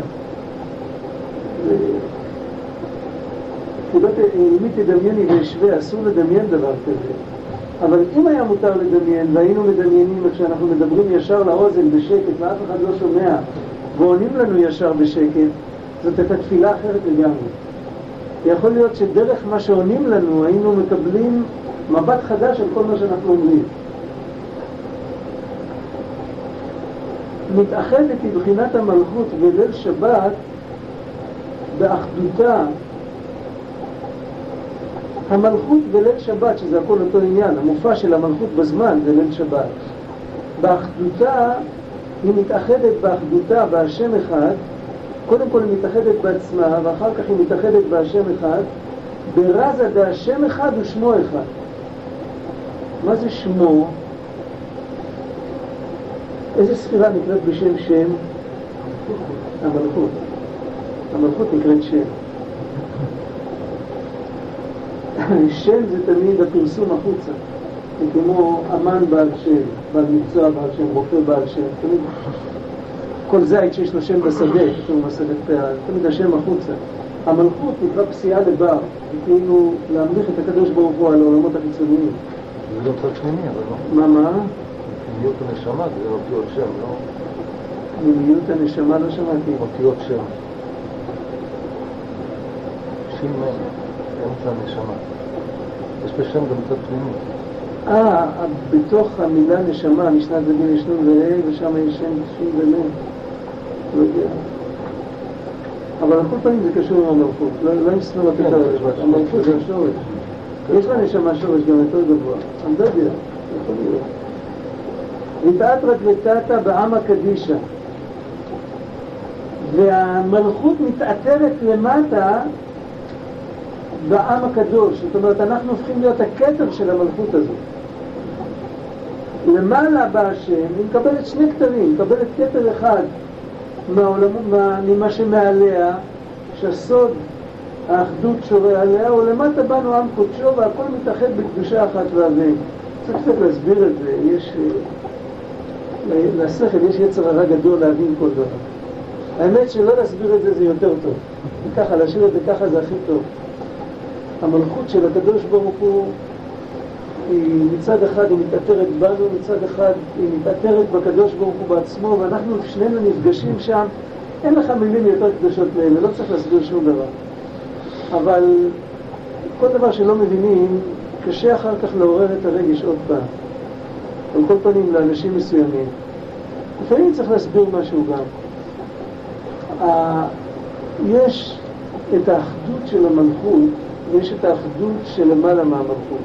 תפילות, מי תדמייני וישווה, אסור לדמיין דבר כזה. אבל אם היה מותר לדמיין, והיינו מדמיינים איך שאנחנו מדברים ישר לאוזן בשקט ואף אחד לא שומע, ועונים לנו ישר בשקט, זאת הייתה תפילה אחרת לגמרי. יכול להיות שדרך מה שעונים לנו היינו מקבלים מבט חדש על כל מה שאנחנו אומרים. מתאחדת היא בחינת המלכות בליל שבת באחדותה. המלכות בליל שבת, שזה הכל אותו עניין, המופע של המלכות בזמן זה ליל שבת. באחדותה היא מתאחדת באחדותה בהשם אחד, קודם כל היא מתאחדת בעצמה, ואחר כך היא מתאחדת בהשם אחד, ברזה דהשם אחד ושמו אחד. מה זה שמו? איזה ספירה נקראת בשם שם? המלכות. המלכות נקראת שם. שם זה תמיד הפרסום החוצה. זה כמו אמן בעל שם, בעל מקצוע בעל שם, רופא בעל שם. תמיד כל זית שיש לו שם בשדה, כתוב במסכת פאה, תמיד השם החוצה. המלכות נקרא פסיעה לבר, זה כאילו להמליך את הקדוש ברוך הוא על העולמות החיצוניים. זה גם צד שמיני, אבל לא. מה, מה? פנימיות הנשמה זה אותיות שם, לא? פנימיות הנשמה לא שמעתי. אותיות שם. שין אמצע הנשמה. יש בשם גם צד פנימי. אה, בתוך המילה נשמה, משנת דבין יש נון וה' ושם יש שם שין ומ'. לא יודע. אבל על כל פנים זה קשור עם המלכות, לא עם בה שורש. המלכות זה השורש. יש לנשמה שורש גם יותר גבוה. אני לא יודע, יכול להיות. מתעטרת ותתא בעמא קדישא. והמלכות מתעטרת למטה בעם הקדוש. זאת אומרת, אנחנו הופכים להיות הכתר של המלכות הזאת. למעלה בא השם, היא מקבלת שני כתרים, היא מקבלת כתר אחד מהעולם, מה, ממה שמעליה, שהסוד, האחדות שורה עליה, ולמטה באנו עם קודשו והכל מתאחד בקדושה אחת ואבין. צריך קצת להסביר את זה, יש... אה, לשכל יש יצר הרע גדול להבין כל דבר. האמת שלא להסביר את זה זה יותר טוב. ככה, להשאיר את זה ככה זה הכי טוב. המלכות של הקדוש ברוך הוא היא מצד אחד היא מתעטרת בנו, מצד אחד היא מתעטרת בקדוש ברוך הוא בעצמו, ואנחנו שנינו נפגשים שם. אין לך מילים יותר קדושות מאלה, לא צריך להסביר שום דבר. אבל כל דבר שלא מבינים, קשה אחר כך לעורר את הרגש עוד פעם. על כל פנים לאנשים מסוימים. לפעמים צריך להסביר משהו גם. יש את האחדות של המלכות ויש את האחדות שלמעלה מהמלכות.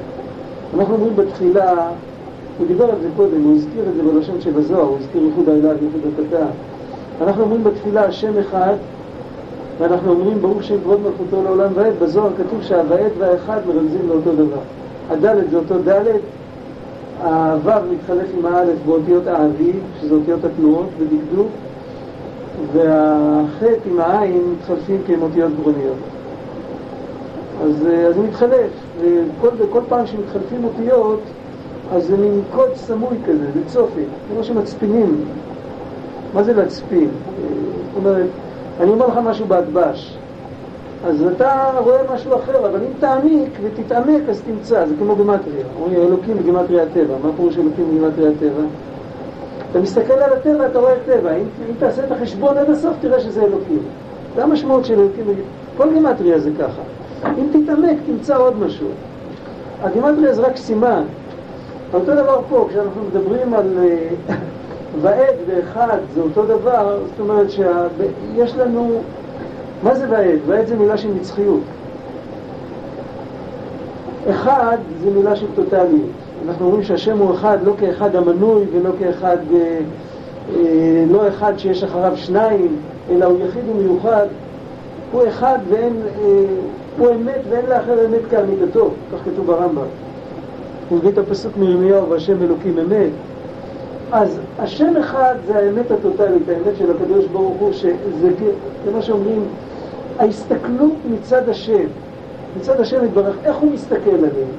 אנחנו אומרים בתחילה, הוא דיבר על זה קודם, הוא הזכיר את זה בלשון של הזוהר, הוא הזכיר ייחוד האלה וייחוד הקטן. אנחנו אומרים בתחילה השם אחד, ואנחנו אומרים ברוך שם כבוד מלכותו לעולם ועד, בזוהר כתוב שהוועד והאחד מרמזים לאותו דבר. הדלת זה אותו דלת, הוו מתחלף עם האלף באותיות האביב, שזה אותיות התנועות בדקדוק, והחטא עם העין מתחלפים כהם גרוניות. אז, אז זה מתחלף, וכל פעם שמתחלפים אותיות, אז זה מין קוד סמוי כזה, זה צופי, כמו שמצפינים. מה זה להצפין? זאת אומרת, אני אומר לך משהו בדבש, אז אתה רואה משהו אחר, אבל אם תעמיק ותתעמק אז תמצא, זה כמו גמטריה. אומרים אלוקים בגימטריה הטבע, מה פירוש אלוקים בגימטריה הטבע? אתה מסתכל על הטבע, אתה רואה טבע, אם, אם תעשה את החשבון עד הסוף, תראה שזה אלוקים. זה המשמעות של אלוקים, כל גימטריה זה ככה. אם תתעמק, תמצא עוד משהו. הגימטריה זה רק סימן. אותו דבר פה, כשאנחנו מדברים על אה, ועד ואחד, זה אותו דבר, זאת אומרת שיש לנו... מה זה ועד? ועד זה מילה של נצחיות. אחד זה מילה של טוטליות. אנחנו אומרים שהשם הוא אחד לא כאחד המנוי ולא כאחד, אה, אה, לא אחד שיש אחריו שניים, אלא הוא יחיד ומיוחד. הוא אחד ואין, אה, הוא אמת ואין לאחר אמת כעמידתו, כך כתוב ברמב"ם. הוא מביא את הפסוק מירמיהו והשם אלוקים אמת. אז השם אחד זה האמת הטוטלית, האמת של הקדוש ברוך הוא, שזה מה שאומרים, ההסתכלות מצד השם, מצד השם יתברך, איך הוא מסתכל עליהם?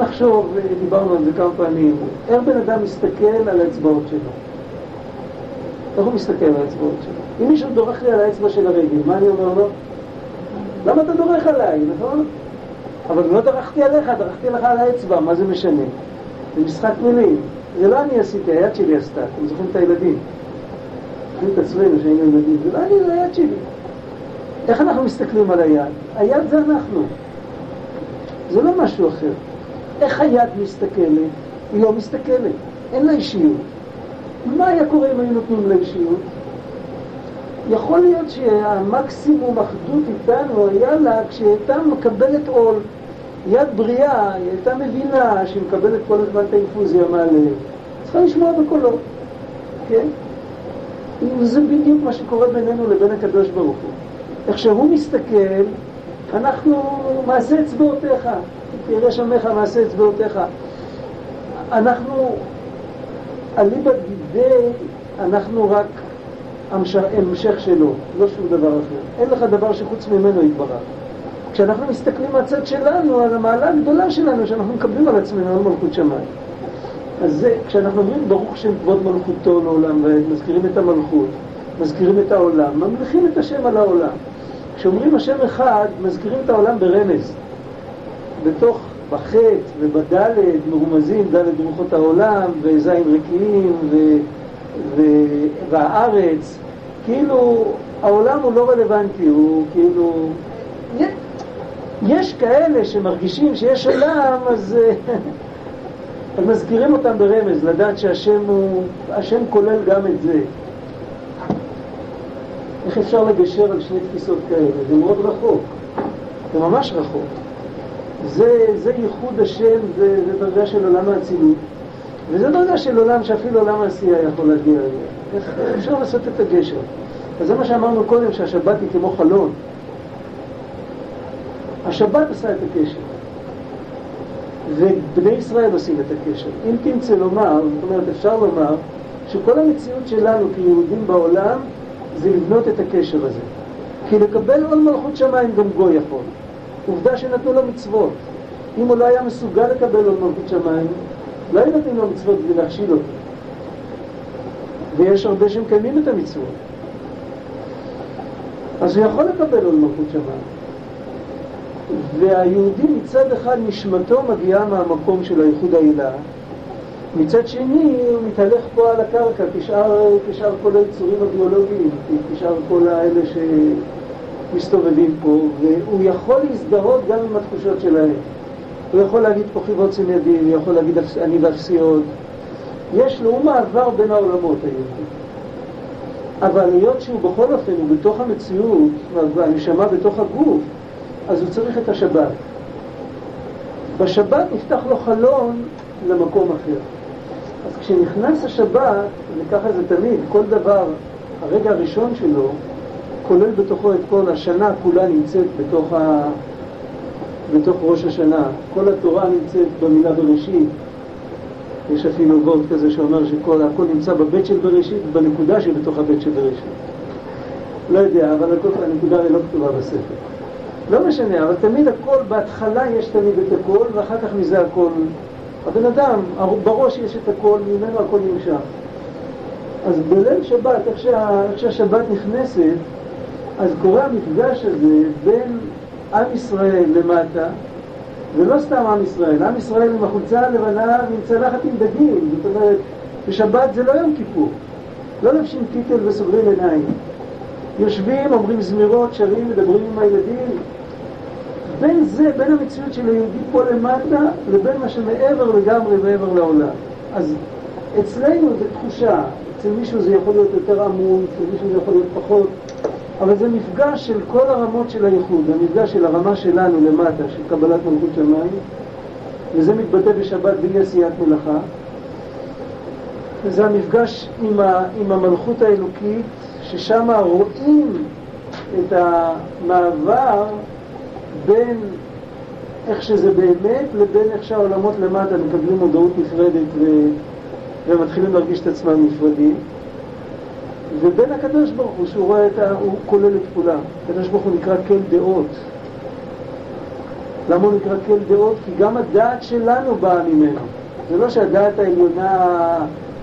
נחשוב, דיברנו על זה כמה פעמים, איך בן אדם מסתכל על האצבעות שלו? איך הוא מסתכל על האצבעות שלו? אם מישהו דורך לי על האצבע של הרגל, מה אני אומר לו? למה אתה דורך עליי, נכון? אבל לא דרכתי עליך, דרכתי לך על האצבע, מה זה משנה? זה משחק מילים. זה לא אני עשיתי, היד שלי עשתה, אתם זוכרים את הילדים? זוכרים את עצמנו שהיינו ילדים, זה לא אני, זה היד שלי. איך אנחנו מסתכלים על היד? היד זה אנחנו. זה לא משהו אחר. איך היד מסתכלת? היא לא מסתכלת, אין לה אישיות. מה היה קורה אם היו נותנים לה אישיות? יכול להיות שהמקסימום אחדות איתנו היה לה כשהיא הייתה מקבלת עול. יד בריאה, היא הייתה מבינה שהיא מקבלת כל הזמן את האינפוזיה מהלב. צריכה לשמוע בקולו, כן? וזה בדיוק מה שקורה בינינו לבין הקדוש ברוך הוא. איך שהוא מסתכל, אנחנו מעשה אצבעותיך, תראה שמך מעשה אצבעותיך. אנחנו, אליבא דידי, אנחנו רק המשך שלו, לא שום דבר אחר. אין לך דבר שחוץ ממנו יתברך. כשאנחנו מסתכלים מהצד שלנו על המעלה הגדולה שלנו, שאנחנו מקבלים על עצמנו על מלכות שמיים. אז זה, כשאנחנו אומרים ברוך שם כבוד מלכותו לעולם, ומזכירים את המלכות, מזכירים את העולם, ממליכים את השם על העולם. כשאומרים השם אחד, מזכירים את העולם ברמז. בתוך, בחטא ובדלת מרומזים דלת רוחות העולם, וזין רקיעים, ו, והארץ. כאילו, העולם הוא לא רלוונטי, הוא כאילו... יש כאלה שמרגישים שיש עולם, אז, אז מזכירים אותם ברמז, לדעת שהשם הוא, השם כולל גם את זה. איך אפשר לגשר על שני תפיסות כאלה? זה מאוד רחוק, זה ממש רחוק. זה, זה ייחוד השם, זה, זה דרגה של עולם האצילות, וזה דרגה של עולם שאפילו עולם העשייה יכול להגיע אליה. אפשר לעשות את הגשר? אז זה מה שאמרנו קודם, שהשבת היא כמו חלון. השבת עושה את הקשר. ובני ישראל עושים את הקשר. אם תמצא לומר, זאת אומרת, אפשר לומר, שכל המציאות שלנו כיהודים בעולם זה לבנות את הקשר הזה. כי לקבל עול מלכות שמיים גם גוי יכול. עובדה שנתנו לו מצוות. אם הוא לא היה מסוגל לקבל עול מלכות שמיים, לא היו נותנים לו מצוות כדי להכשיל אותו. ויש הרבה שמקיימים את המצוות. אז הוא יכול לקבל עול מלכות שמיים. והיהודי מצד אחד נשמתו מגיעה מהמקום של הייחוד העילה, מצד שני הוא מתהלך פה על הקרקע כשאר, כשאר כל היצורים הביולוגיים, כשאר כל האלה שמסתובבים פה, והוא יכול להזדהות גם עם התחושות שלהם. הוא יכול להגיד פה חיבות ידי, הוא יכול להגיד אני ואפסיות. יש לו, הוא מעבר בין העולמות היהודי. אבל היות שהוא בכל אופן, הוא בתוך המציאות, והנשמה בתוך הגוף, אז הוא צריך את השבת. בשבת נפתח לו חלון למקום אחר. אז כשנכנס השבת, וככה זה תמיד, כל דבר, הרגע הראשון שלו, כולל בתוכו את כל השנה כולה נמצאת בתוך, ה... בתוך ראש השנה. כל התורה נמצאת במילה בראשית. יש אפילו וורט כזה שאומר שכל הכל נמצא בבית של בראשית ובנקודה שבתוך הבית של בראשית. לא יודע, אבל הכל, הנקודה היא לא כתובה בספר. לא משנה, אבל תמיד הכל, בהתחלה יש תמיד את הכל, ואחר כך מזה הכל. הבן אדם, בראש יש את הכל, ממנו הכל נמשך. אז בליל שבת, איך, שה, איך שהשבת נכנסת, אז קורה המפגש הזה בין עם ישראל למטה, ולא סתם עם ישראל, עם ישראל עם החולצה הלבנה ועם צלחת עם דגים, זאת אומרת, בשבת זה לא יום כיפור, לא לובשים טיטל וסוגרים עיניים. יושבים, אומרים זמירות, שרים, מדברים עם הילדים. בין זה, בין המציאות של היהודי פה למטה, לבין מה שמעבר לגמרי, מעבר לעולם. אז אצלנו זו תחושה, אצל מישהו זה יכול להיות יותר עמום, אצל מישהו זה יכול להיות פחות, אבל זה מפגש של כל הרמות של הייחוד, המפגש של הרמה שלנו למטה, של קבלת מלכות שמיים, וזה מתבטא בשבת בלי עשיית מלאכה. וזה המפגש עם, ה, עם המלכות האלוקית, ששם רואים את המעבר בין איך שזה באמת לבין איך שהעולמות למטה מקבלים מודעות נפרדת ו... ומתחילים להרגיש את עצמם נפרדים. ובין הקדוש ברוך הוא, שהוא רואה את ה... הוא כולל את כולם. הקדוש ברוך הוא נקרא כל דעות. למה הוא נקרא כל דעות? כי גם הדעת שלנו באה ממנו. זה לא שהדעת העליונה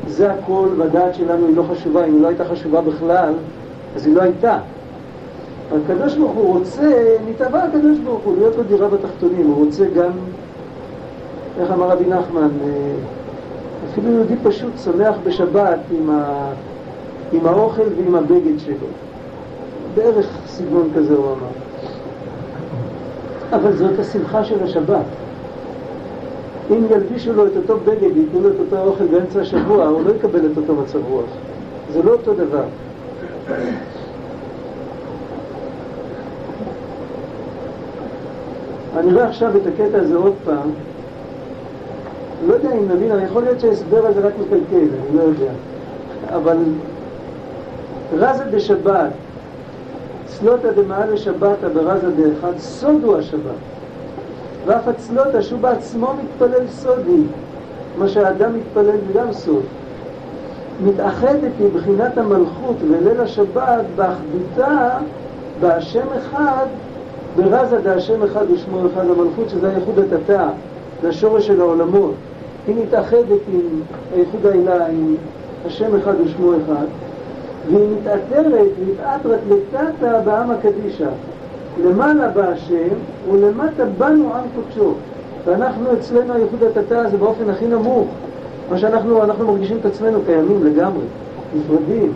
זה הכל, והדעת שלנו היא לא חשובה. אם היא לא הייתה חשובה בכלל, אז היא לא הייתה. אבל הקדוש ברוך הוא רוצה, נתבע הקדוש ברוך הוא להיות לו דירה בתחתונים, הוא רוצה גם, איך אמר רבי נחמן, אה, אפילו יהודי פשוט שמח בשבת עם, ה, עם האוכל ועם הבגד שלו. בערך סגנון כזה הוא אמר. אבל זאת השמחה של השבת. אם ילבישו לו את אותו בגד, ייתנו לו את אותו אוכל באמצע השבוע, הוא לא יקבל את אותו מצב רוח. זה לא אותו דבר. אני רואה עכשיו את הקטע הזה עוד פעם, לא יודע אם נבין, יכול להיות שההסבר הזה רק מקלקל, אני לא יודע. אבל רזה דשבת, צלותא דמעלה שבתא ברזה דאחד, סודו השבת. ואף הצלותא שהוא בעצמו מתפלל סודי, מה שהאדם מתפלל גם סוד. מתאחדת מבחינת המלכות וליל השבת באחדותה בהשם אחד, ברזה דהשם אחד ושמו אחד המלכות, שזה הייחוד התתא, זה השורש של העולמות. היא מתאחדת עם הייחוד העילה, עם השם אחד ושמו אחד, והיא מתעטרת, מתעטרת לתתא בעם הקדישא. למעלה בהשם ולמטה בנו עם קודשו. ואנחנו אצלנו הייחוד התתא הזה באופן הכי נמוך. מה שאנחנו אנחנו מרגישים את עצמנו קיימים לגמרי, נפרדים,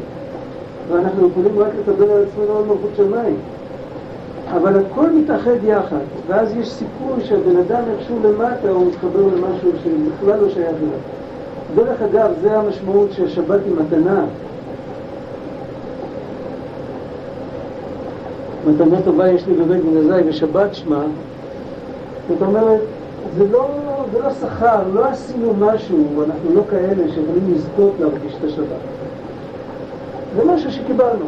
ואנחנו יכולים רק לקבל על עצמנו על מלכות שמיים. אבל הכל מתאחד יחד, ואז יש סיכוי שהבן אדם איכשהו למטה הוא מתחבר למשהו שבכלל לא שייך אליו. דרך אגב, זה המשמעות שהשבת היא מתנה. מתנה טובה יש לי בבית מנזי ושבת שמה, זאת אומרת, זה לא, זה לא שכר, לא עשינו משהו, אנחנו לא כאלה שיכולים לזכות להרגיש את השבת. זה משהו שקיבלנו.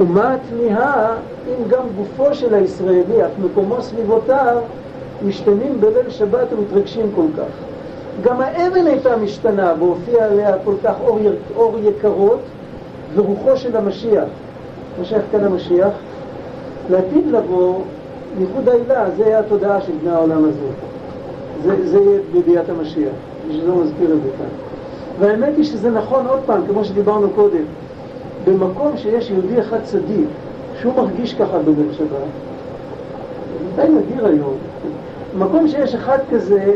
ומה התמיהה אם גם גופו של הישראלי, אף מקומו סביבותיו, משתנים בליל שבת ומתרגשים כל כך. גם האבן הייתה משתנה והופיע עליה כל כך אור, אור יקרות ורוחו של המשיח. משיח כאן המשיח. לעתיד לבוא, ייחוד העילה, זה היה התודעה של בני העולם הזה. זה, זה יהיה בביאת המשיח, בשביל זה מזכיר את זה כאן. והאמת היא שזה נכון עוד פעם, כמו שדיברנו קודם. במקום שיש יהודי אחד צדיק, שהוא מרגיש ככה בליל שבת, זה די נדיר היום. במקום שיש אחד כזה,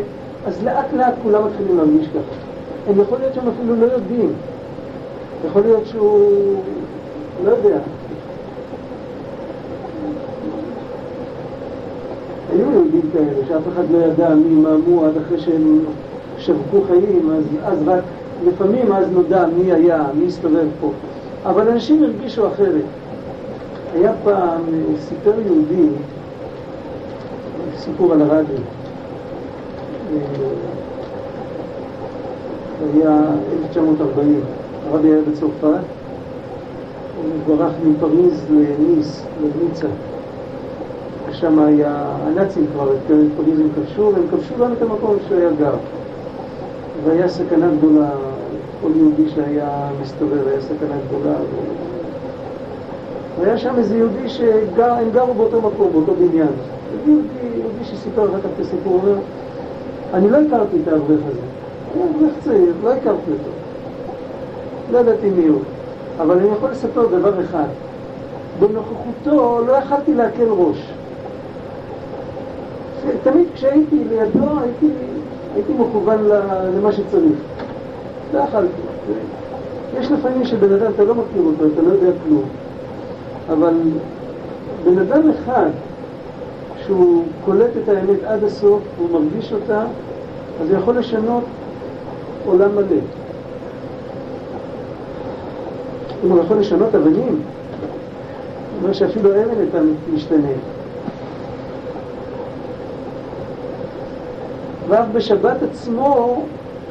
אז לאט לאט כולם מתחילים להרגיש ככה. הם יכול להיות שהם אפילו לא יודעים. יכול להיות שהוא... לא יודע. היו יהודים כאלה שאף אחד לא ידע מי ימהמו עד אחרי שהם שבקו חיים, אז, אז רק לפעמים אז נודע מי היה, מי הסתובב פה. אבל אנשים הרגישו אחרת. היה פעם, סיפר יהודי, סיפור על הרדיו. היה 1940, הרבי היה בצרפת, הוא ברח מפריז לניס, לניצה. ושם היה, הנאצים כבר, את פריז הם כבשו, והם כבשו גם את המקום שהוא היה גר. והיה סכנה גדולה כל יהודי שהיה מסתובב, היה סכנה גדולה. והיה שם איזה יהודי שהם גרו באותו מקום, באותו בניין. יהודי, יהודי שסיפר אחר כך את הסיפור, אומר, אני לא הכרתי את האברך הזה. כן, אברך צעיר, לא הכרתי אותו. לא ידעתי מי הוא. אבל אני יכול לספר דבר אחד. בנוכחותו לא יכלתי להקל ראש. תמיד כשהייתי לידו הייתי, הייתי מכוון למה שצריך. לא יכלתי. יש לפעמים שבן אדם, אתה לא מכיר אותו, אתה לא יודע כלום. אבל בן אדם אחד, שהוא קולט את האמת עד הסוף, הוא מרגיש אותה, אז הוא יכול לשנות עולם מלא. הוא יכול לשנות אבנים, אומר שאפילו אבן הייתה משתנה. ואף בשבת עצמו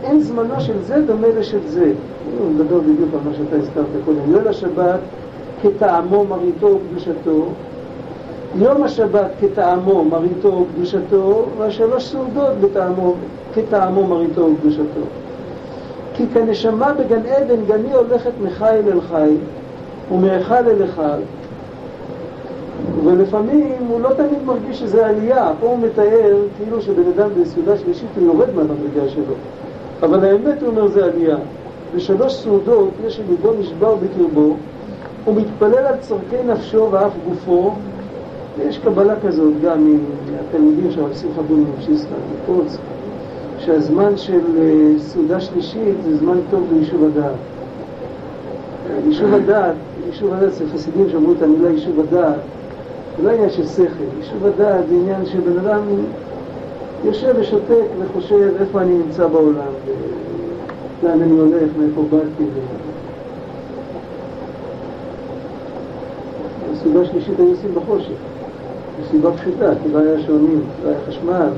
אין זמנו של זה דומה לשל זה. הוא מדבר בדיוק על מה שאתה הזכרת קודם. ליל השבת כטעמו מריתו וקדושתו, יום השבת כטעמו מריתו וקדושתו, והשלוש סעודות בטעמו, כטעמו מריתו וקדושתו. כי כנשמה בגן עדן גני הולכת מחיל אל חיל ומהיכל אל היכל. ולפעמים הוא לא תמיד מרגיש שזה עלייה, פה הוא מתאר כאילו שבן אדם בסעודה שלישית הוא יורד מהמדרגה שלו. אבל האמת הוא אומר זה עלייה. בשלוש סעודות יש שליבו נשבר בקרבו הוא מתפלל על צורכי נפשו ואף גופו ויש קבלה כזאת גם מהתלמידים של שמחה בון מפשיסטה, מפוץ שהזמן של אה, סעודה שלישית זה זמן טוב ליישוב הדעת. יישוב הדעת, יישוב הדעת זה חסידים שאמרו את המילה יישוב הדעת, זה לא עניין של שכל, יישוב הדעת זה עניין שבן אדם יושב ושותק וחושב איפה אני נמצא בעולם, לאן אני הולך, מאיפה באתי. בסעודה שלישית היו עושים בחושך, מסיבה פשוטה, כי לא היה שעונים, לא היה חשמל.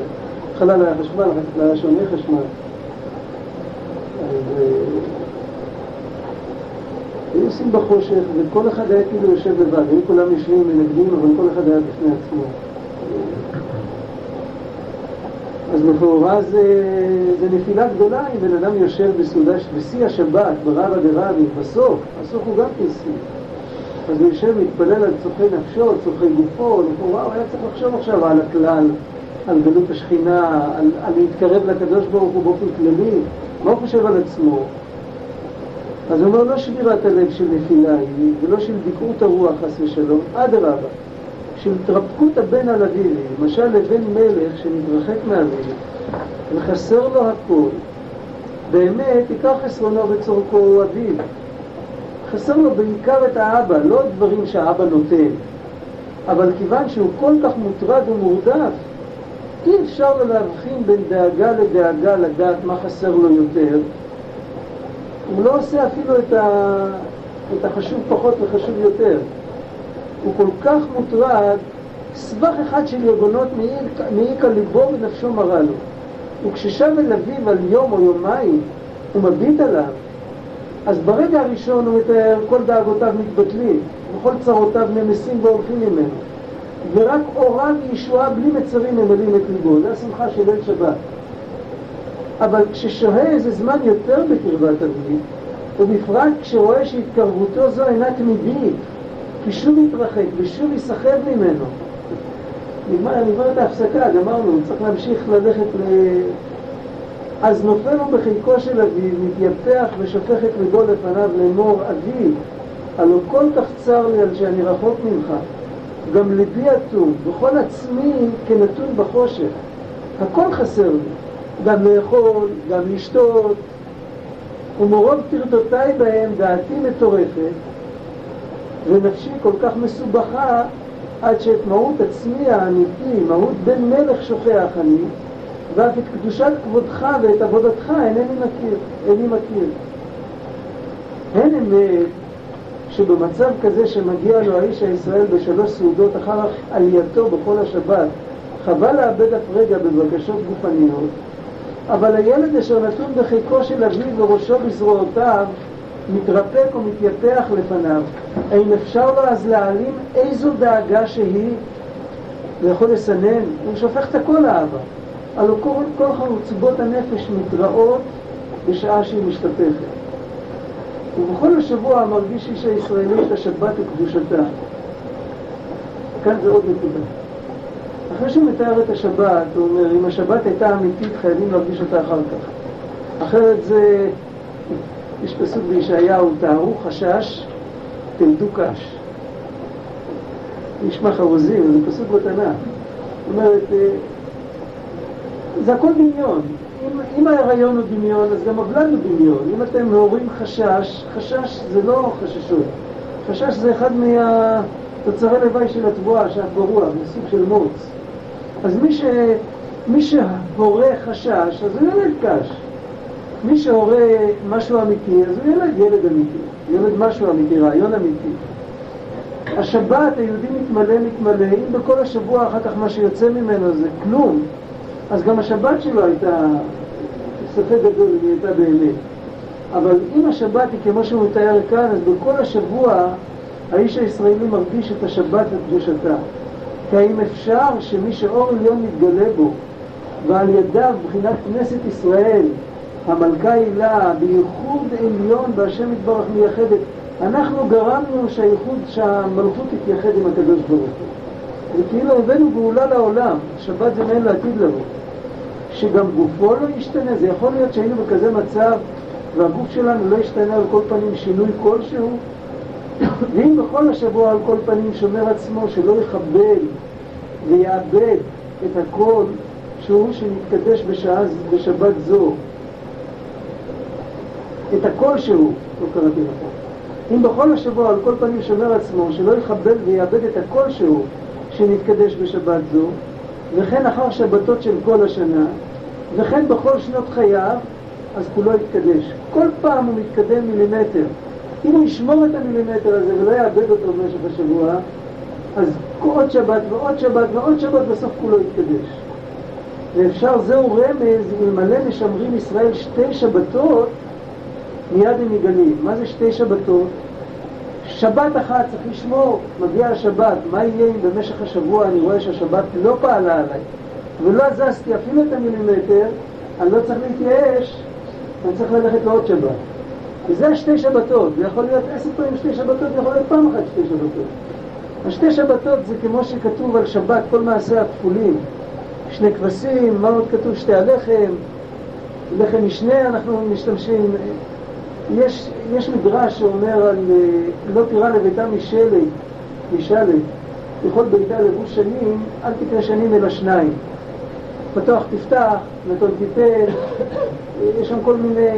בהתחלה לא היה חשמל, אחר כך לא היה שעוני חשמל. אז אה, היו עושים בחושך, וכל אחד היה כאילו יושב לבד, היו כולם יושבים מנגדים, אבל כל אחד היה בפני עצמו. אז לכאורה זה, זה נפילה גדולה אם בן אדם יושב בסעודה, בשיא השבת, ברבא דרבי, בסוף, הסוף הוא גם כשיא. אז הוא יושב, מתפלל על צורכי נפשו, צורכי גופו, לכאורה הוא היה צריך לחשוב עכשיו על הכלל, על גלות השכינה, על, על להתקרב לקדוש ברוך הוא באופן כללי, מה הוא חושב על עצמו? אז הוא אומר, לא שבירת הלב של נפילה היא, ולא של ביקרות הרוח, חס ושלום, אדרבה, של התרפקות הבן על אביו, למשל לבן מלך שמתרחק מאביו, וחסר לו הכל, באמת עיקר חסרונו וצורכו הוא אביו. חסר לו בעיקר את האבא, לא דברים שהאבא נותן, אבל כיוון שהוא כל כך מוטרד ומורדף, אי אפשר להבחין בין דאגה לדאגה לדעת מה חסר לו יותר. הוא לא עושה אפילו את, ה... את החשוב פחות וחשוב יותר. הוא כל כך מוטרד, סבך אחד של יגונות מעיק על ליבו ונפשו מרה לו. וכששב אל אביו על יום או יומיים, הוא מביט עליו, אז ברגע הראשון הוא מתאר כל דאגותיו מתבטלים, וכל צרותיו נמסים והולכים ממנו. ורק אורה וישועה בלי מצרים ממלאים את ליבו, זה השמחה של ליל שבת. אבל כששוהה איזה זמן יותר בקרבת אביו, ובפרט כשרואה שהתקרבותו זו אינה תמידית, כי שוב יתרחק ושוב ייסחב ממנו. נגמר, נגמר את ההפסקה, גמרנו, צריך להמשיך ללכת ל... אז נופל הוא בחיקו של אביו, מתייפח ושופך את ליבו לפניו לאמור, אבי, הלא כל כך צר לי על שאני רחוק ממך. גם ליבי אטום, וכל עצמי כנתון בחושך. הכל חסר לי, גם לאכול, גם לשתות, ומרוב טרדותיי בהם דעתי מטורפת, ונפשי כל כך מסובכה, עד שאת מהות עצמי האמיתי, מהות בן מלך שוכח אני, ואף את קדושת כבודך ואת עבודתך אינני מכיר, איני מכיר. הן אמת שבמצב כזה שמגיע לו האיש הישראל בשלוש סעודות אחר עלייתו בכל השבת, חבל לאבד אף רגע בבקשות גופניות, אבל הילד אשר נתון בחיקו של אביו וראשו בזרועותיו, מתרפק ומתייפח לפניו. האם אפשר לו אז להעלים איזו דאגה שהיא? ויכול לסנן? הוא שופך את הכל לאבא. הלוא כל, כל חרוצבות הנפש מתראות בשעה שהיא משתתפת. ובכל השבוע מרגיש איש הישראלי את השבת וקדושתה. כאן זה עוד נקודה. אחרי שהוא מתאר את השבת, הוא אומר, אם השבת הייתה אמיתית, חייבים להרגיש אותה אחר כך. אחרת זה, יש פסוק בישעיהו, תארו חשש, תלדו קש. נשמע חרוזי, זה פסוק בתנ"ך. זאת אומרת, אה, זה הכל דמיון. אם, אם ההיריון הוא דמיון, אז גם הבלד הוא דמיון. אם אתם מעוררים חשש, חשש זה לא חששות. חשש זה אחד מהתוצרי לוואי של התבואה, שאת ברוח, זה סוג של מוץ. אז מי, ש, מי שהורה חשש, אז הוא ילד קש. מי שהורה משהו אמיתי, אז הוא ילד ילד אמיתי. ילד משהו אמיתי, רעיון אמיתי. השבת, היהודי מתמלא, מתמלא, אם בכל השבוע אחר כך מה שיוצא ממנו זה כלום, אז גם השבת שלו הייתה ספק גדול אם היא הייתה באמת. אבל אם השבת היא כמו שהוא מתאר כאן, אז בכל השבוע האיש הישראלי מרגיש את השבת וקדושתה. כי האם אפשר שמי שאור עליון מתגלה בו, ועל ידיו מבחינת כנסת ישראל, המלכה הילה, בייחוד עליון בהשם יתברך מייחדת, אנחנו גרמנו שהייחוד, שהמלכות תתייחד עם הקדוש ברוך הוא. זה כאילו הבאנו גאולה לעולם, שבת זה מעין לעתיד לבוא. שגם גופו לא ישתנה, זה יכול להיות שהיינו בכזה מצב והגוף שלנו לא ישתנה על כל פנים שינוי כלשהו, ואם בכל השבוע על כל פנים שומר עצמו שלא יכבל ויאבד את הכל שהוא שנתקדש בשעה, בשבת זו, את הכל שהוא, לא קראתי נכון. אם בכל השבוע על כל פנים שומר עצמו שלא יכבל ויאבד את הכל שהוא שנתקדש בשבת זו, וכן אחר שבתות של כל השנה, וכן בכל שנות חייו, אז כולו יתקדש. כל פעם הוא מתקדם מילימטר. אם הוא ישמור את המילימטר הזה ולא יאבד אותו במשך השבוע, אז עוד שבת ועוד שבת ועוד שבת, בסוף כולו יתקדש. ואפשר, זהו רמז, אלמלא משמרים ישראל שתי שבתות, מיד הם יגלים. מה זה שתי שבתות? שבת אחת צריך לשמור, מגיע השבת, מה יהיה אם במשך השבוע אני רואה שהשבת לא פעלה עליי ולא זזתי אפילו את המילימטר, אני לא צריך להתייאש, אני צריך ללכת לעוד שבת. וזה השתי שבתות, זה יכול להיות עשר פעמים שתי שבתות, זה יכול להיות פעם אחת שתי שבתות. השתי שבתות זה כמו שכתוב על שבת כל מעשה הכפולים. שני כבשים, מה עוד כתוב? שתי הלחם, לחם משנה אנחנו משתמשים. יש, יש מדרש שאומר על לא תירא לביתה משלג, משלג, לכל ביתה לבוש שנים, אל תקרא שנים אלא שניים. פתוח תפתח, נטול תיתן, יש שם כל מיני...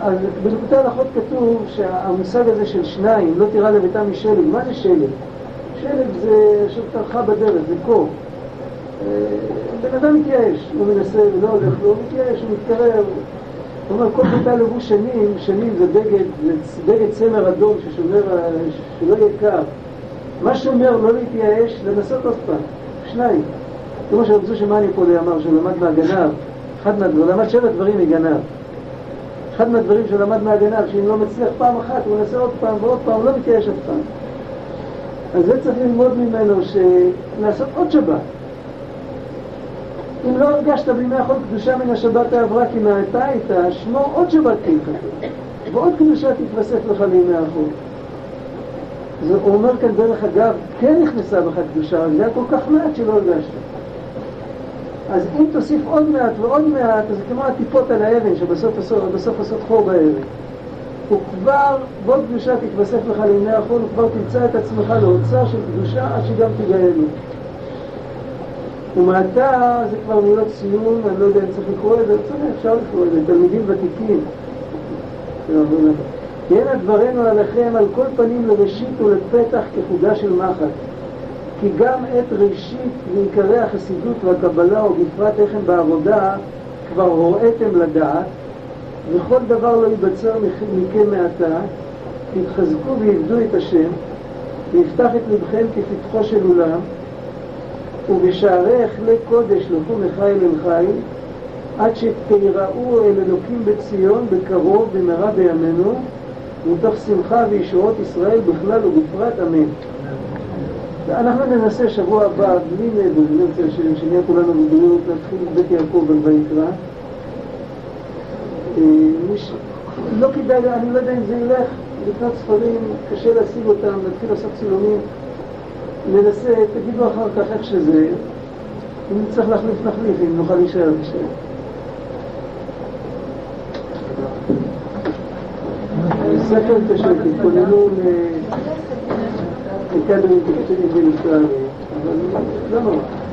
אז בלקוטי הלכות כתוב שהמושג הזה של שניים, לא תירא לביתה משלג, מה זה שלג? שלג זה שטרחה בדרך, זה קור. בן אדם מתייאש, הוא מנסה ולא הולך לו, הוא מתייאש, הוא מתקרב. הוא אומר, כל ביתה לבוש שנים, שנים זה זה בגד צמר אדום ששומר, שלא יהיה קר. מה שאומר לא להתייאש, לנסות עוד פעם, שניים. כמו שרב שמאני פה אמר, שהוא למד מהגנב, אחד מהדברים, למד שבע דברים מגנב. אחד מהדברים שהוא למד מהגנב, שאם לא מצליח פעם אחת, הוא מנסה עוד פעם ועוד פעם, הוא לא מתייאש עוד פעם. אז זה צריך ללמוד ממנו, לעשות עוד שבת. אם לא הרגשת בימי החול קדושה מן השבת העברה כי מעתה איתה, שמור עוד שבת כהלכתו, ועוד קדושה תתווסף לך לימי החול. הוא אומר כאן דרך אגב, כן נכנסה בך קדושה, אבל זה היה כל כך מעט שלא הרגשת. אז אם תוסיף עוד מעט ועוד מעט, אז זה כמו הטיפות על האבן שבסוף עושות חור באבן. וכבר, ועוד קדושה תתווסף לך לימי החול, וכבר תמצא את עצמך לאוצר של קדושה עד שגם תגאלו. ומעתה זה כבר מילות סיום, אני לא יודע אם צריך לקרוא את זה, צריך, אפשר לקרוא את זה, תלמידים ותיקים. תהיינה דברינו עליכם על כל פנים לראשית ולפתח כחוגה של מחט. כי גם את ראשית ועיקרי החסידות והקבלה, ובפרט הם בעבודה, כבר הוראיתם לדעת, וכל דבר לא ייבצר מכם מעתה, תתחזקו ויבדו את השם, ויפתח את לבכם כפתחו של אולם, ובשערי אכלי קודש לכו מחיל אל חיל, עד שתיראו אל אלוקים בציון בקרוב במהרה בימינו, מתוך שמחה וישועות ישראל בכלל ובפרט אמן. אנחנו ננסה שבוע הבא, בלי נדר, אני רוצה שנהיה כולנו בבריאות, נתחיל את בית יעקב על ויקרא. אה, לא כדאי, אני לא יודע אם זה ילך לקנות ספרים, קשה להשיג אותם, להתחיל לעשות צילומים. ננסה, תגידו אחר כך איך שזה, אם נצטרך להחליף נחליף, אם נוכל להישאר בשביל. ספר פשוט, התכוננו לקדם אינטגרטיבית ונפלאה, אבל לא נורא.